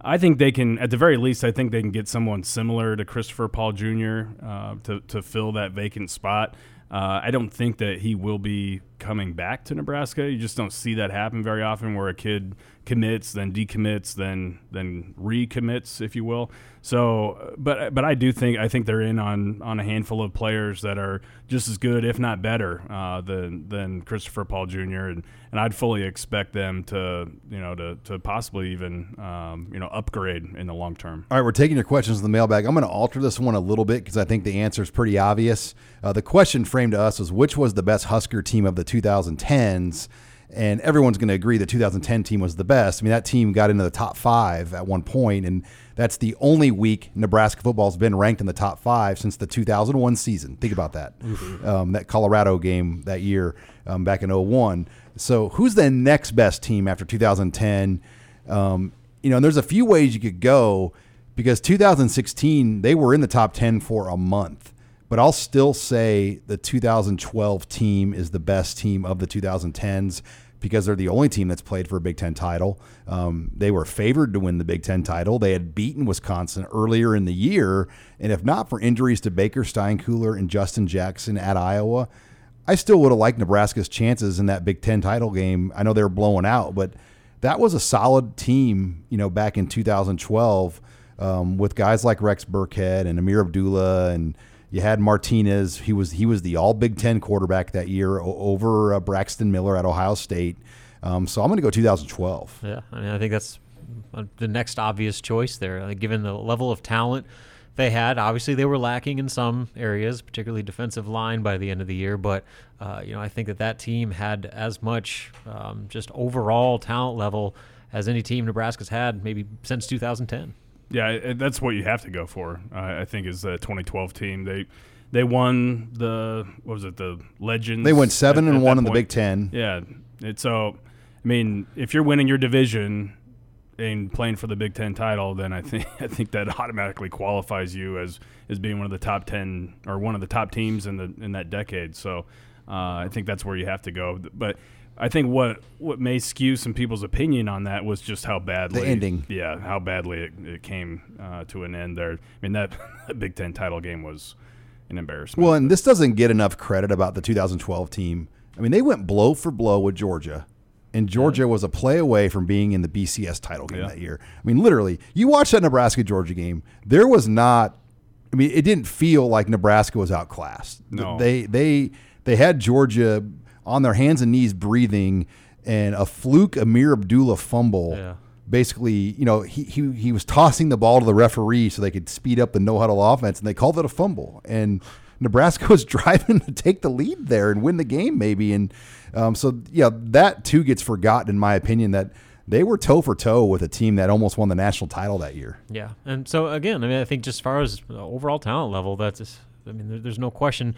I think they can, at the very least, I think they can get someone similar to Christopher Paul Jr. Uh, to, to fill that vacant spot. Uh, I don't think that he will be coming back to Nebraska. You just don't see that happen very often, where a kid commits, then decommits, then then recommits, if you will. So, but but I do think I think they're in on on a handful of players that are just as good, if not better, uh, than than Christopher Paul Jr. and and I'd fully expect them to you know to to possibly even um, you know upgrade in the long term. All right, we're taking your questions in the mailbag. I'm going to alter this one a little bit because I think the answer is pretty obvious. Uh, the question framed to us was which was the best Husker team of the 2010s and everyone's going to agree the 2010 team was the best. I mean, that team got into the top five at one point, and that's the only week Nebraska football's been ranked in the top five since the 2001 season. Think about that. Um, that Colorado game that year um, back in 01. So, who's the next best team after 2010? Um, you know, and there's a few ways you could go because 2016 they were in the top 10 for a month but I'll still say the 2012 team is the best team of the 2010s because they're the only team that's played for a Big Ten title. Um, they were favored to win the Big Ten title. They had beaten Wisconsin earlier in the year, and if not for injuries to Baker Steinkuhler and Justin Jackson at Iowa, I still would have liked Nebraska's chances in that Big Ten title game. I know they were blowing out, but that was a solid team, you know, back in 2012 um, with guys like Rex Burkhead and Ameer Abdullah and you had Martinez. He was he was the All Big Ten quarterback that year over uh, Braxton Miller at Ohio State. Um, so I'm going to go 2012. Yeah, I mean I think that's uh, the next obvious choice there, given the level of talent they had. Obviously, they were lacking in some areas, particularly defensive line by the end of the year. But uh, you know, I think that that team had as much um, just overall talent level as any team Nebraska's had maybe since 2010. Yeah, that's what you have to go for. I think is the 2012 team. They they won the what was it the Legends? They went seven at- and at one in the. Big Ten. Yeah, it's so. I mean, if you're winning your division and playing for the Big Ten title, then I think I think that automatically qualifies you as as being one of the top ten or one of the top teams in the in that decade. So uh, I think that's where you have to go. But I think what what may skew some people's opinion on that was just how badly the ending. Yeah, how badly it, it came uh, to an end there. I mean that, that Big Ten title game was an embarrassment. Well, and this doesn't get enough credit about the 2012 team. I mean, they went blow for blow with Georgia, and Georgia was a play away from being in the BCS title game Yeah. that year. I mean, literally, you watch that Nebraska Georgia game. There was not. I mean, it didn't feel like Nebraska was outclassed. No. They they they had Georgia on their hands and knees breathing, and a fluke Ameer Abdullah fumble. Yeah. Basically, you know, he, he he was tossing the ball to the referee so they could speed up the no huddle offense, and they called it a fumble. And Nebraska was driving to take the lead there and win the game, maybe. And um, so, yeah, that too gets forgotten, in my opinion. That they were toe for toe with a team that almost won the national title that year. Yeah, and so again, I mean, I think just as far as overall talent level, that's, just- I mean, there, there's no question.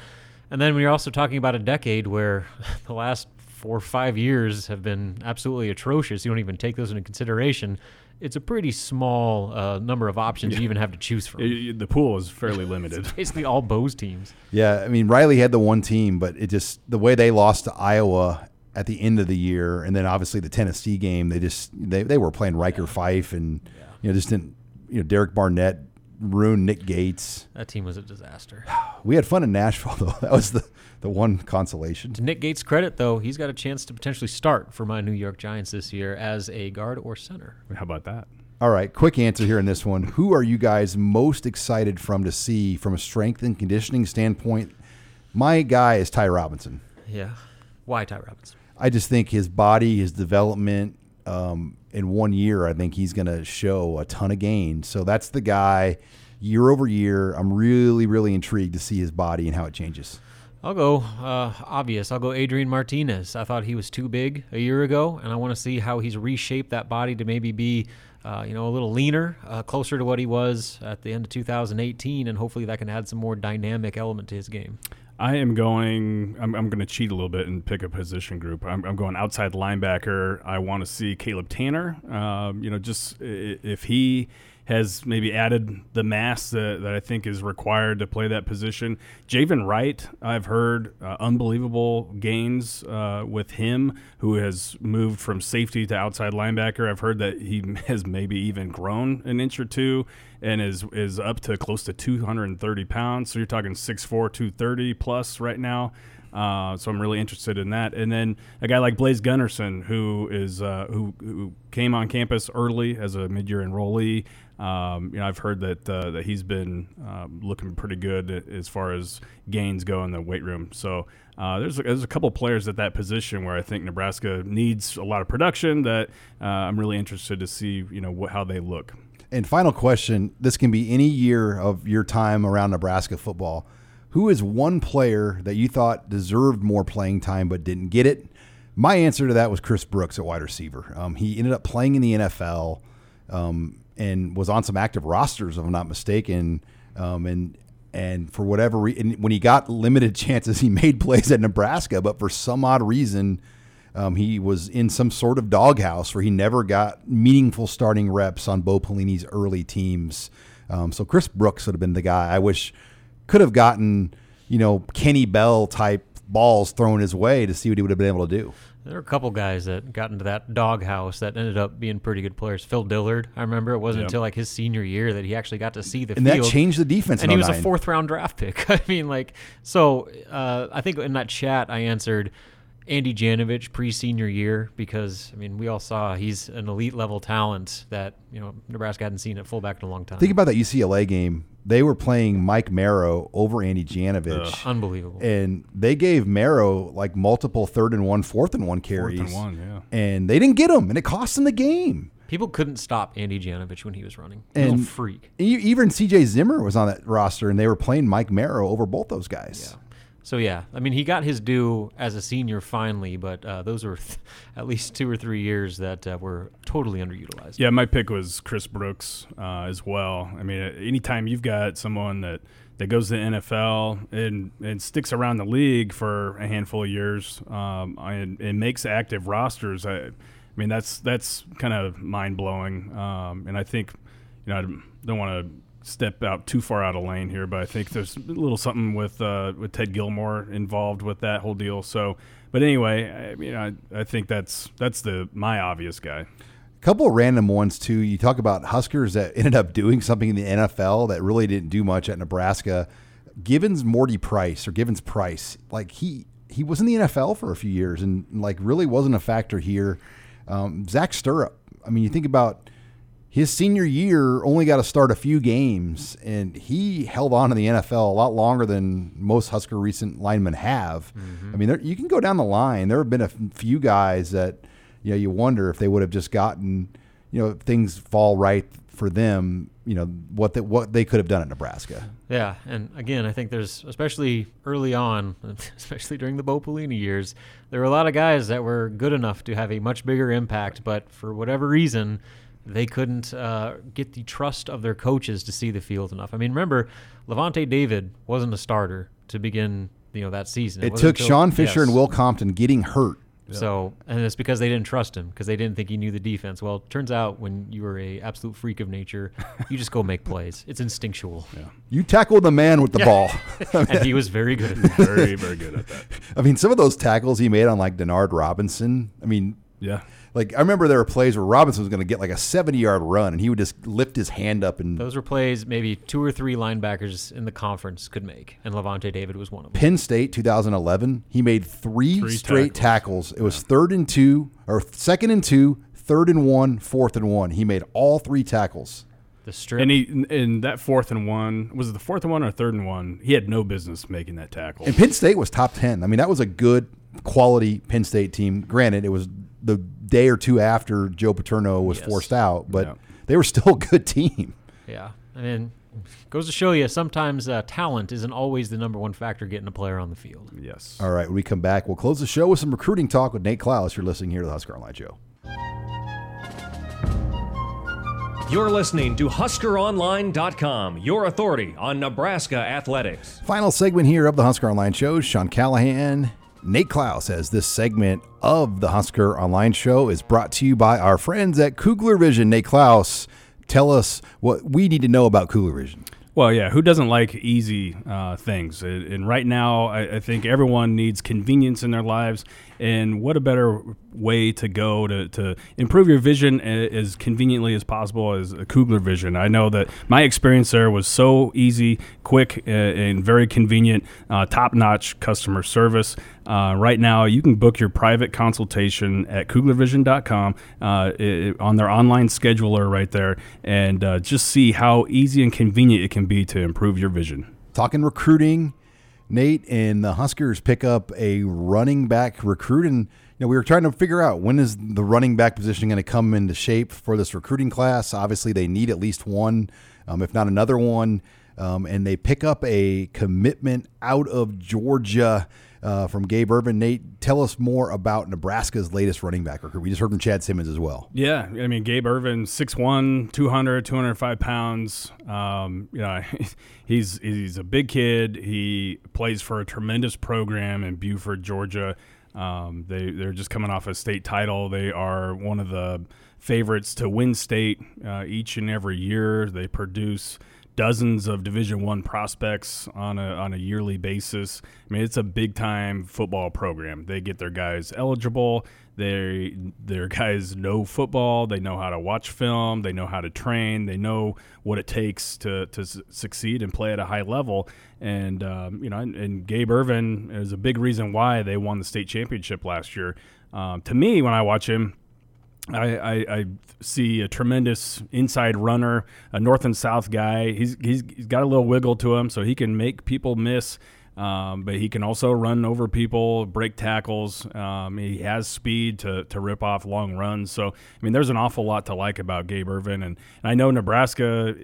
And then when you're also talking about a decade where the last four or five years have been absolutely atrocious, you don't even take those into consideration. It's a pretty small uh, number of options you even have to choose from. It- it- the pool is fairly limited. Basically, all Bose teams. Yeah, I mean Riley had the one team, but it just the way they lost to Iowa at the end of the year, and then obviously the Tennessee game, they just they, they were playing Ryker Fyfe, and you know just didn't you know Derek Barnett ruined Nick Gates. That team was a disaster. We had fun in Nashville though. That was the the one consolation. To Nick Gates' credit, though, he's got a chance to potentially start for my New York Giants this year as a guard or center. How about that? All right, quick answer here in this one. Who are you guys most excited from to see from a strength and conditioning standpoint? My guy is Ty Robinson. Yeah. Why Ty Robinson? I just think his body, his development, um, in one year, I think he's going to show a ton of gain. So that's the guy year over year. I'm really, really intrigued to see his body and how it changes. I'll go uh, obvious. I'll go Adrian Martinez. I thought he was too big a year ago, and I want to see how he's reshaped that body to maybe be, uh, you know, a little leaner, uh, closer to what he was at the end of 2018, and hopefully that can add some more dynamic element to his game. I am going. I'm, I'm going to cheat a little bit and pick a position group. I'm, I'm going outside linebacker. I want to see Caleb Tannor. Um, you know, just if he has maybe added the mass that, that I think is required to play that position. Javin Wright, I've heard uh, unbelievable gains uh, with him, who has moved from safety to outside linebacker. I've heard that he has maybe even grown an inch or two and is is up to close to 230 pounds. So you're talking 6'4", 230 plus right now. Uh, so I'm really interested in that. And then a guy like Blaise Gunnerson, who is uh, who, who came on campus early as a mid-year enrollee. Um, you know, I've heard that uh, that he's been um, looking pretty good as far as gains go in the weight room. So uh, there's a, there's a couple players at that position where I think Nebraska needs a lot of production. That uh, I'm really interested to see you know what, how they look. And final question this can be any year of your time around Nebraska football. Who is one player that you thought deserved more playing time but didn't get it? My answer to that was Chris Brooks at wide receiver. Um, he ended up playing in the NFL um, and was on some active rosters, if I'm not mistaken. Um, and and for whatever reason, when he got limited chances, he made plays at Nebraska. But for some odd reason, um, he was in some sort of doghouse where he never got meaningful starting reps on Bo Pelini's early teams. Um, so Chris Brooks would have been the guy I wish could have gotten, you know, Kenny Bell type balls thrown his way to see what he would have been able to do. There were a couple guys that got into that doghouse that ended up being pretty good players. Phil Dillard, I remember it wasn't Yep. until like his senior year that he actually got to see the field. And field. that changed the defense. and he was a fourth round draft pick. I mean, like, so uh, I think in that chat I answered Andy Janovich pre senior year because I mean we all saw he's an elite level talent that you know Nebraska hadn't seen at fullback in a long time. Think about that UCLA game. They were playing Mike Marrow over Andy Janovich. Unbelievable. and they gave Marrow like multiple third and one, fourth and one Fourth carries. and one, yeah. And they didn't get him, and it cost them the game. People couldn't stop Andy Janovich when he was running. He's a And little freak. E- Even CJ Zimmer was on that roster, and they were playing Mike Marrow over both those guys. So yeah, I mean, he got his due as a senior finally, but uh, those were th- at least two or three years that uh, were totally underutilized. Yeah, my pick was Chris Brooks uh, as well. I mean, anytime you've got someone that that goes to the NFL and, and sticks around the league for a handful of years um, and, and, makes active rosters. I, I, mean, that's that's kind of mind blowing. Um, and I think, you know, I don't want to step out too far out of lane here, but I think there's a little something with uh, with Ted Gilmore involved with that whole deal. So, but anyway, I mean, I, I think that's that's the my obvious guy A couple random ones too. You talk about Huskers that ended up doing something in the NFL that really didn't do much at Nebraska. Givens Morty Price or Givens Price, like he he was in the NFL for a few years and like really wasn't a factor here. Um, Zach Sterup. I mean, you think about his senior year, only got to start a few games, and he held on to the NFL a lot longer than most Husker recent linemen have. Mm-hmm. I mean, there, you can go down the line. There have been a few guys that you know, you wonder if they would have just gotten, you know, things fall right for them, you know, what they, what they could have done at Nebraska. Yeah, and again, I think there's especially early on, especially during the Bo Pelini years, there were a lot of guys that were good enough to have a much bigger impact, but for whatever reason, they couldn't uh, get the trust of their coaches to see the field enough. I mean, remember, Lavonte David wasn't a starter to begin, you know, that season. It, it took until, Sean Fisher yes. and Will Compton getting hurt so, and it's because they didn't trust him because they didn't think he knew the defense. Well, it turns out when you are a absolute freak of nature, you just go make plays. It's instinctual. Yeah. You tackle the man with the ball. and he was very good at that. Very, very good at that. I mean, some of those tackles he made on like Denard Robinson. I mean, yeah. Like I remember there were plays where Robinson was going to get like a 70-yard run, and he would just lift his hand up and. Those were plays maybe two or three linebackers in the conference could make, and Lavonte David was one of them. Penn State 2011, he made three, three straight tackles. tackles. It was third and two, or second and two, third and one, fourth and one. He made all three tackles. The strip. And he in that fourth and one was it the fourth and one or third and one? He had no business making that tackle. And Penn State was top ten. I mean, that was a good quality Penn State team. Granted, it was the day or two after Joe Paterno was yes. forced out, but yeah. they were still a good team. Yeah, I mean, goes to show you sometimes uh, talent isn't always the number one factor getting a player on the field. Yes. All right, when we come back, we'll close the show with some recruiting talk with Nate Clouse. You're listening here to the Husker Online Show. You're listening to HuskerOnline.com, your authority on Nebraska athletics. Final segment here of the Husker Online Show. Sean Callahan Nate Clouse says this segment of the Husker Online Show is brought to you by our friends at Kugler Vision. Nate Clouse, tell us what we need to know about Kugler Vision. Well, yeah, who doesn't like easy uh, things? And right now, I, I, think everyone needs convenience in their lives. And what a better way to go to, to improve your vision as conveniently as possible as a Kugler Vision. I know that my experience there was so easy, quick, uh, and very convenient, uh, top notch customer service. Uh, right now, you can book your private consultation at KuglerVision.com uh, it, on their online scheduler right there and uh, just see how easy and convenient it can be to improve your vision. Talking recruiting, Nate and the Huskers pick up a running back recruit and you know, we were trying to figure out when is the running back position going to come into shape for this recruiting class. Obviously, they need at least one, um, if not another one. Um, and they pick up a commitment out of Georgia uh, from Gabe Ervin. Nate, tell us more about Nebraska's latest running back recruit. We just heard from Chad Simmons as well. Yeah, I mean Gabe Ervin, 6'1", 200, 205 pounds. Um, you know, he's he's a big kid. He plays for a tremendous program in Buford, Georgia. Um, they they're just coming off a state title. They are one of the favorites to win state uh, each and every year. They produce dozens of Division One prospects on a on a yearly basis. I mean, it's a big time football program. They get their guys eligible. They their guys know football. They know how to watch film. They know how to train. They know what it takes to to succeed and play at a high level. And um, you know, and, and, Gabe Ervin is a big reason why they won the state championship last year. Um, to me, when I watch him, I, I, I, see a tremendous inside runner, a north and south guy. He's, he's, he's got a little wiggle to him, so he can make people miss. Um, but he can also run over people, break tackles. Um, he has speed to, to rip off long runs. So, I mean, there's an awful lot to like about Gabe Ervin. And, and I know Nebraska,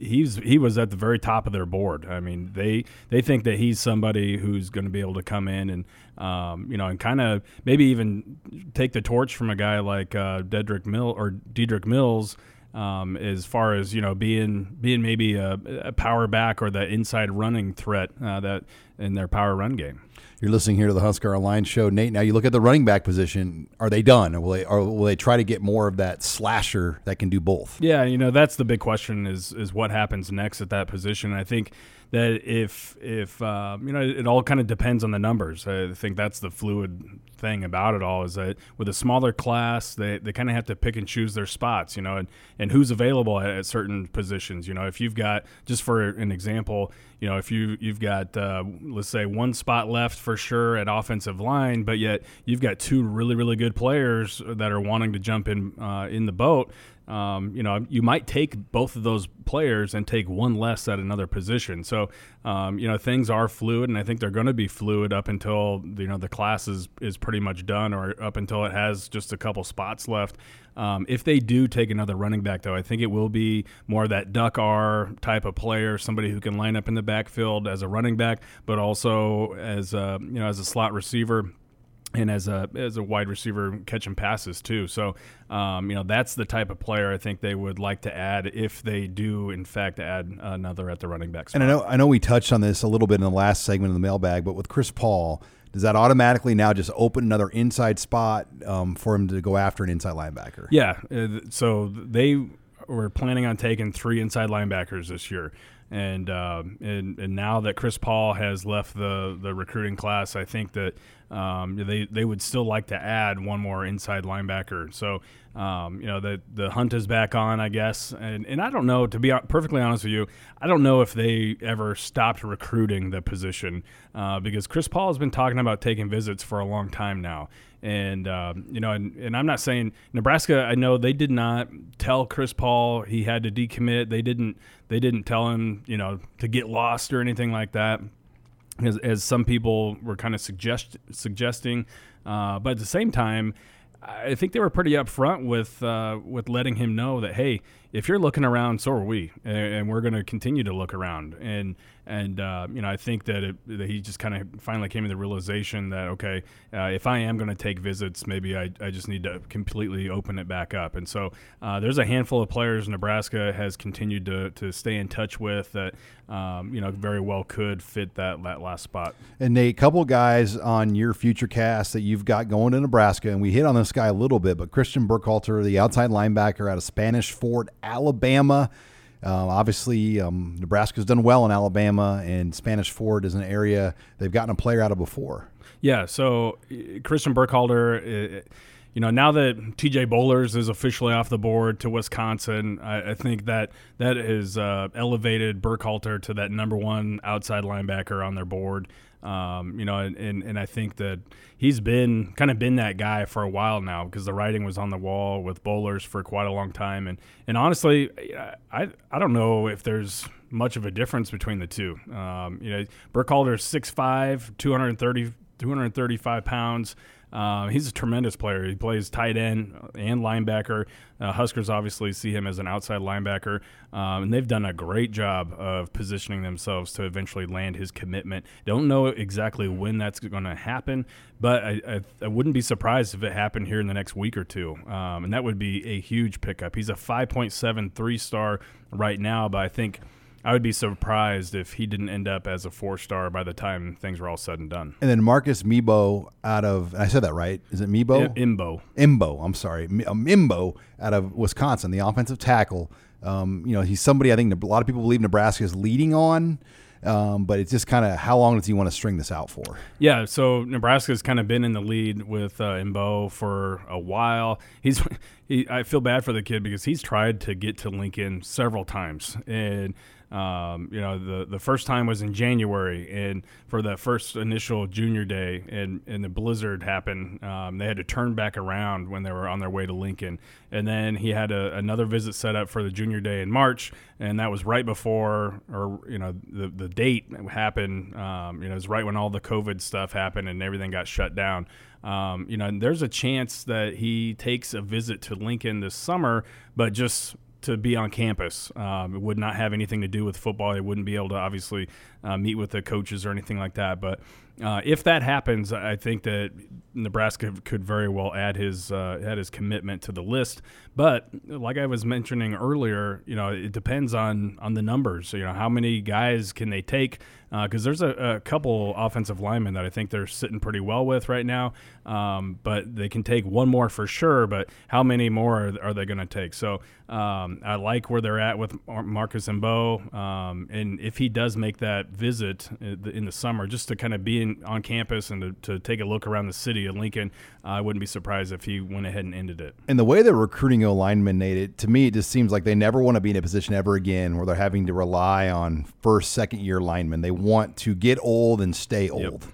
he's he was at the very top of their board. I mean, they they think that he's somebody who's going to be able to come in and um, you know, and kind of maybe even take the torch from a guy like uh, Dedrick Mill or Dedrick Mills. Um, as far as you know, being being maybe a, a, power back or the inside running threat uh, that in their power run game. You're listening here to the Husker Online show, Nate. Now you look at the running back position. Are they done, or will they, or will they try to get more of that slasher that can do both? Yeah, you know that's the big question is is what happens next at that position. I think that if if uh, you know it all kind of depends on the numbers. I think that's the fluid thing about it all is that with a smaller class, they, they kind of have to pick and choose their spots, you know, and, and who's available at, at, certain positions. You know, if you've got just for an example, you know, if you you've got uh, let's say one spot left for sure at offensive line, but yet you've got two really really good players that are wanting to jump in uh, in the boat um, you know, you might take both of those players and take one less at another position. So, um, you know, things are fluid, and I think they're going to be fluid up until you know the class is is pretty much done, or up until it has just a couple spots left. Um, if they do take another running back, though, I think it will be more of that duck R type of player, somebody who can line up in the backfield as a running back, but also as a, you know as a slot receiver and as a as a wide receiver catching passes too. So um, you know that's the type of player I think they would like to add if they do in fact add another at the running back spot. And I know I know we touched on this a little bit in the last segment of the mailbag, but with Chris Paul, does that automatically now just open another inside spot um, for him to go after an inside linebacker? Yeah. Uh, so they were planning on taking three inside linebackers this year. And, uh, and and now that Chris Paul has left the, the recruiting class, I think that um, they they would still like to add one more inside linebacker. So um, you know the the hunt is back on, I guess. And and I don't know to be perfectly honest with you, I don't know if they ever stopped recruiting the position uh, because Chris Paul has been talking about taking visits for a long time now. And um, you know, and, and I'm not saying Nebraska. I know they did not tell Chris Paul he had to decommit. They didn't. They didn't tell him, you know, to get lost or anything like that as, as some people were kind of suggest, suggesting. Uh, but at the same time, I think they were pretty upfront with uh, with letting him know that hey, if you're looking around, so are we, and, and we're going to continue to look around. And and uh, you know, I think that, it, that he just kind of finally came to the realization that okay, uh, if I am going to take visits, maybe I, I just need to completely open it back up. And so uh, there's a handful of players Nebraska has continued to, to stay in touch with that um, you know very well could fit that that last spot. And Nate, a couple guys on your future cast that you've got going to Nebraska, and we hit on this guy a little bit, but Christian Burkhalter, the outside linebacker out of Spanish Fort, Alabama. Uh, obviously, um, Nebraska's done well in Alabama, and Spanish Fort is an area they've gotten a player out of before. Yeah, so uh, Christian Burkhalter, uh, you know, now that TJ Bollers is officially off the board to Wisconsin, I, I think that that has uh, elevated Burkhalter to that number one outside linebacker on their board. Um, you know, and, and, I think that he's been kind of been that guy for a while now because the writing was on the wall with Bollers for quite a long time. And, and honestly, I, I don't know if there's much of a difference between the two. Um, you know, Burkhalter's 6'5, 230, 235 pounds. Uh, he's a tremendous player. He plays tight end and linebacker. Uh, Huskers obviously see him as an outside linebacker, um, and they've done a great job of positioning themselves to eventually land his commitment. Don't know exactly when that's going to happen, but I, I, I, wouldn't be surprised if it happened here in the next week or two, um, and that would be a huge pickup. He's a 5.7 three star right now, but I think – I would be surprised if he didn't end up as a four star by the time things were all said and done. And then Marcus Mebo out of I said that right? Is it Mebo? Mbow. Mbow. I'm sorry, Mbow um, out of Wisconsin, the offensive tackle. Um, you know, he's somebody I think a lot of people believe Nebraska is leading on. Um, but it's just kind of how long does he want to string this out for? Yeah, so Nebraska's kind of been in the lead with uh, Mbow for a while. He's, he, I feel bad for the kid because he's tried to get to Lincoln several times, and um, you know, the the first time was in January, and for that first initial junior day, and and the blizzard happened, um, they had to turn back around when they were on their way to Lincoln, and then he had a, another visit set up for the junior day in March, and that was right before, or you know, the the date happened. Um, you know, it was right when all the COVID stuff happened and everything got shut down. Um, you know, there's a chance that he takes a visit to Lincoln this summer, but just to be on campus. Um, it would not have anything to do with football. They wouldn't be able to obviously uh, meet with the coaches or anything like that. But uh, if that happens, I think that Nebraska could very well add his uh, add his commitment to the list. But like I was mentioning earlier, you know, it depends on on the numbers. So, you know, how many guys can they take? Because uh, there's a, a, couple offensive linemen that I think they're sitting pretty well with right now. Um, but they can take one more for sure. But how many more are, are they going to take? So um, I like where they're at with Marcus Mbow. Um, and if he does make that visit in the summer, just to kind of be in, on campus and to, to, take a look around the city Lincoln, uh, I wouldn't be surprised if he went ahead and ended it. And the way they're recruiting O linemen, Nate, it, to me, it just seems like they never want to be in a position ever again where they're having to rely on first, second year linemen. They want to get old and stay old. Yep.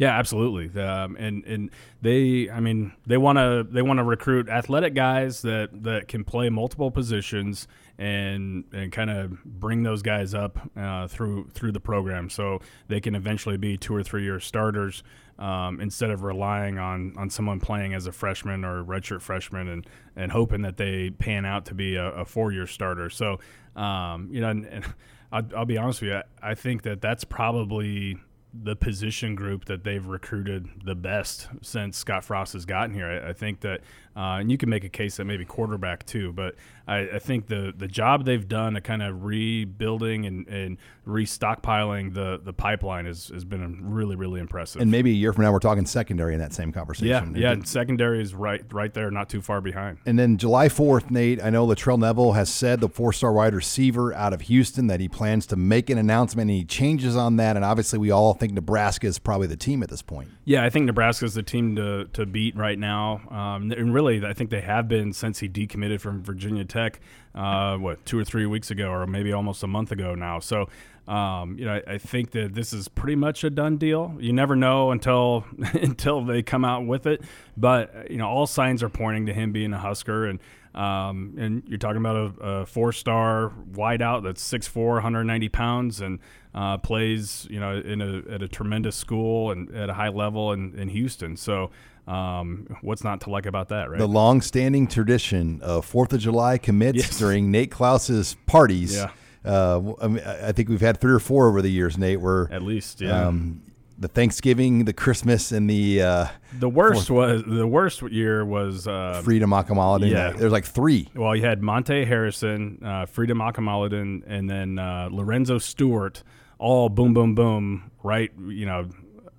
Yeah, absolutely. Um, and and they, I mean, they want to they want to recruit athletic guys that that can play multiple positions and and kind of bring those guys up uh, through through the program, so they can eventually be two or three year starters um, instead of relying on on someone playing as a freshman or redshirt freshman and and hoping that they pan out to be a, a four year starter. So um, you know, and, and I'll, I'll, be honest with you, I, I think that that's probably the position group that they've recruited the best since Scott Frost has gotten here. I, I think that, uh, and you can make a case that maybe quarterback too, but I, I, think the the job they've done to kind of rebuilding and, and restockpiling the the pipeline has, has been really really impressive. And maybe a year from now, we're talking secondary in that same conversation. Yeah, yeah, secondary is right right there, not too far behind. And then July fourth, Nate, I know Latrell Neville has said the four star wide receiver out of Houston that he plans to make an announcement. Any changes on that, and obviously we all think Nebraska is probably the team at this point. Yeah, I think Nebraska is the team to to beat right now, um, and really I think they have been since he decommitted from Virginia Tech. Tech, uh, what two or three weeks ago, or maybe almost a month ago now. So, um, you know, I, I, think that this is pretty much a done deal. You never know until until they come out with it, but you know, all signs are pointing to him being a Husker, and um, and you're talking about a, a four-star wideout that's 6'4", 190 pounds, and uh, plays you know in a at a tremendous school and at a high level in, in Houston. So um, what's not to like about that, right? The long-standing tradition of Fourth of July commits yes. during Nate Clouse's parties. Yeah. Uh, I, mean, I, think we've had three or four over the years, Nate. Where at least, yeah. Um, the Thanksgiving, the Christmas, and the uh, the worst fourth. was the worst year was uh, Freedom Akinmoladun. Yeah, there's like three. Well, you had Monte Harrison, uh, Freedom Akinmoladun, and then uh, Lorenzo Stewart. All boom, boom, boom. Right, you know,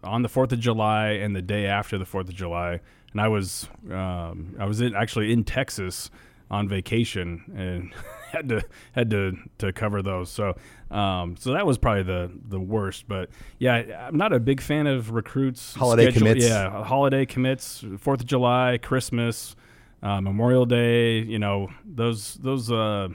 on the Fourth of July and the day after the Fourth of July, and I was um, I was in, actually in Texas on vacation and had to had to to cover those. So um, so that was probably the the worst. But yeah, I'm not a big fan of recruits. Holiday schedule. commits. Yeah, holiday commits. Fourth of July, Christmas, uh, Memorial Day. You know those those uh,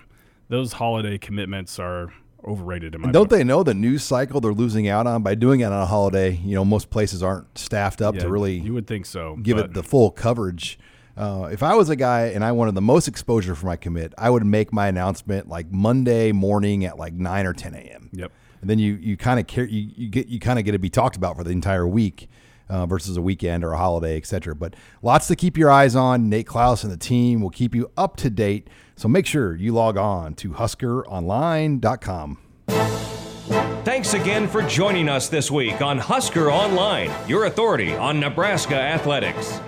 those holiday commitments are overrated in my. And don't book. they know the news cycle they're losing out on by doing it on a holiday? You know, most places aren't staffed up yeah, to really. You would think so. Give it the full coverage. Uh, if I was a guy and I wanted the most exposure for my commit, I would make my announcement like Monday morning at like nine or ten a.m. Yep. And then you you kind of care you, you get you kind of get to be talked about for the entire week. Uh, versus a weekend or a holiday, etc. But lots to keep your eyes on. Nate Clouse and the team will keep you up to date. So make sure you log on to huskeronline.com. Thanks again for joining us this week on Husker Online, your authority on Nebraska athletics.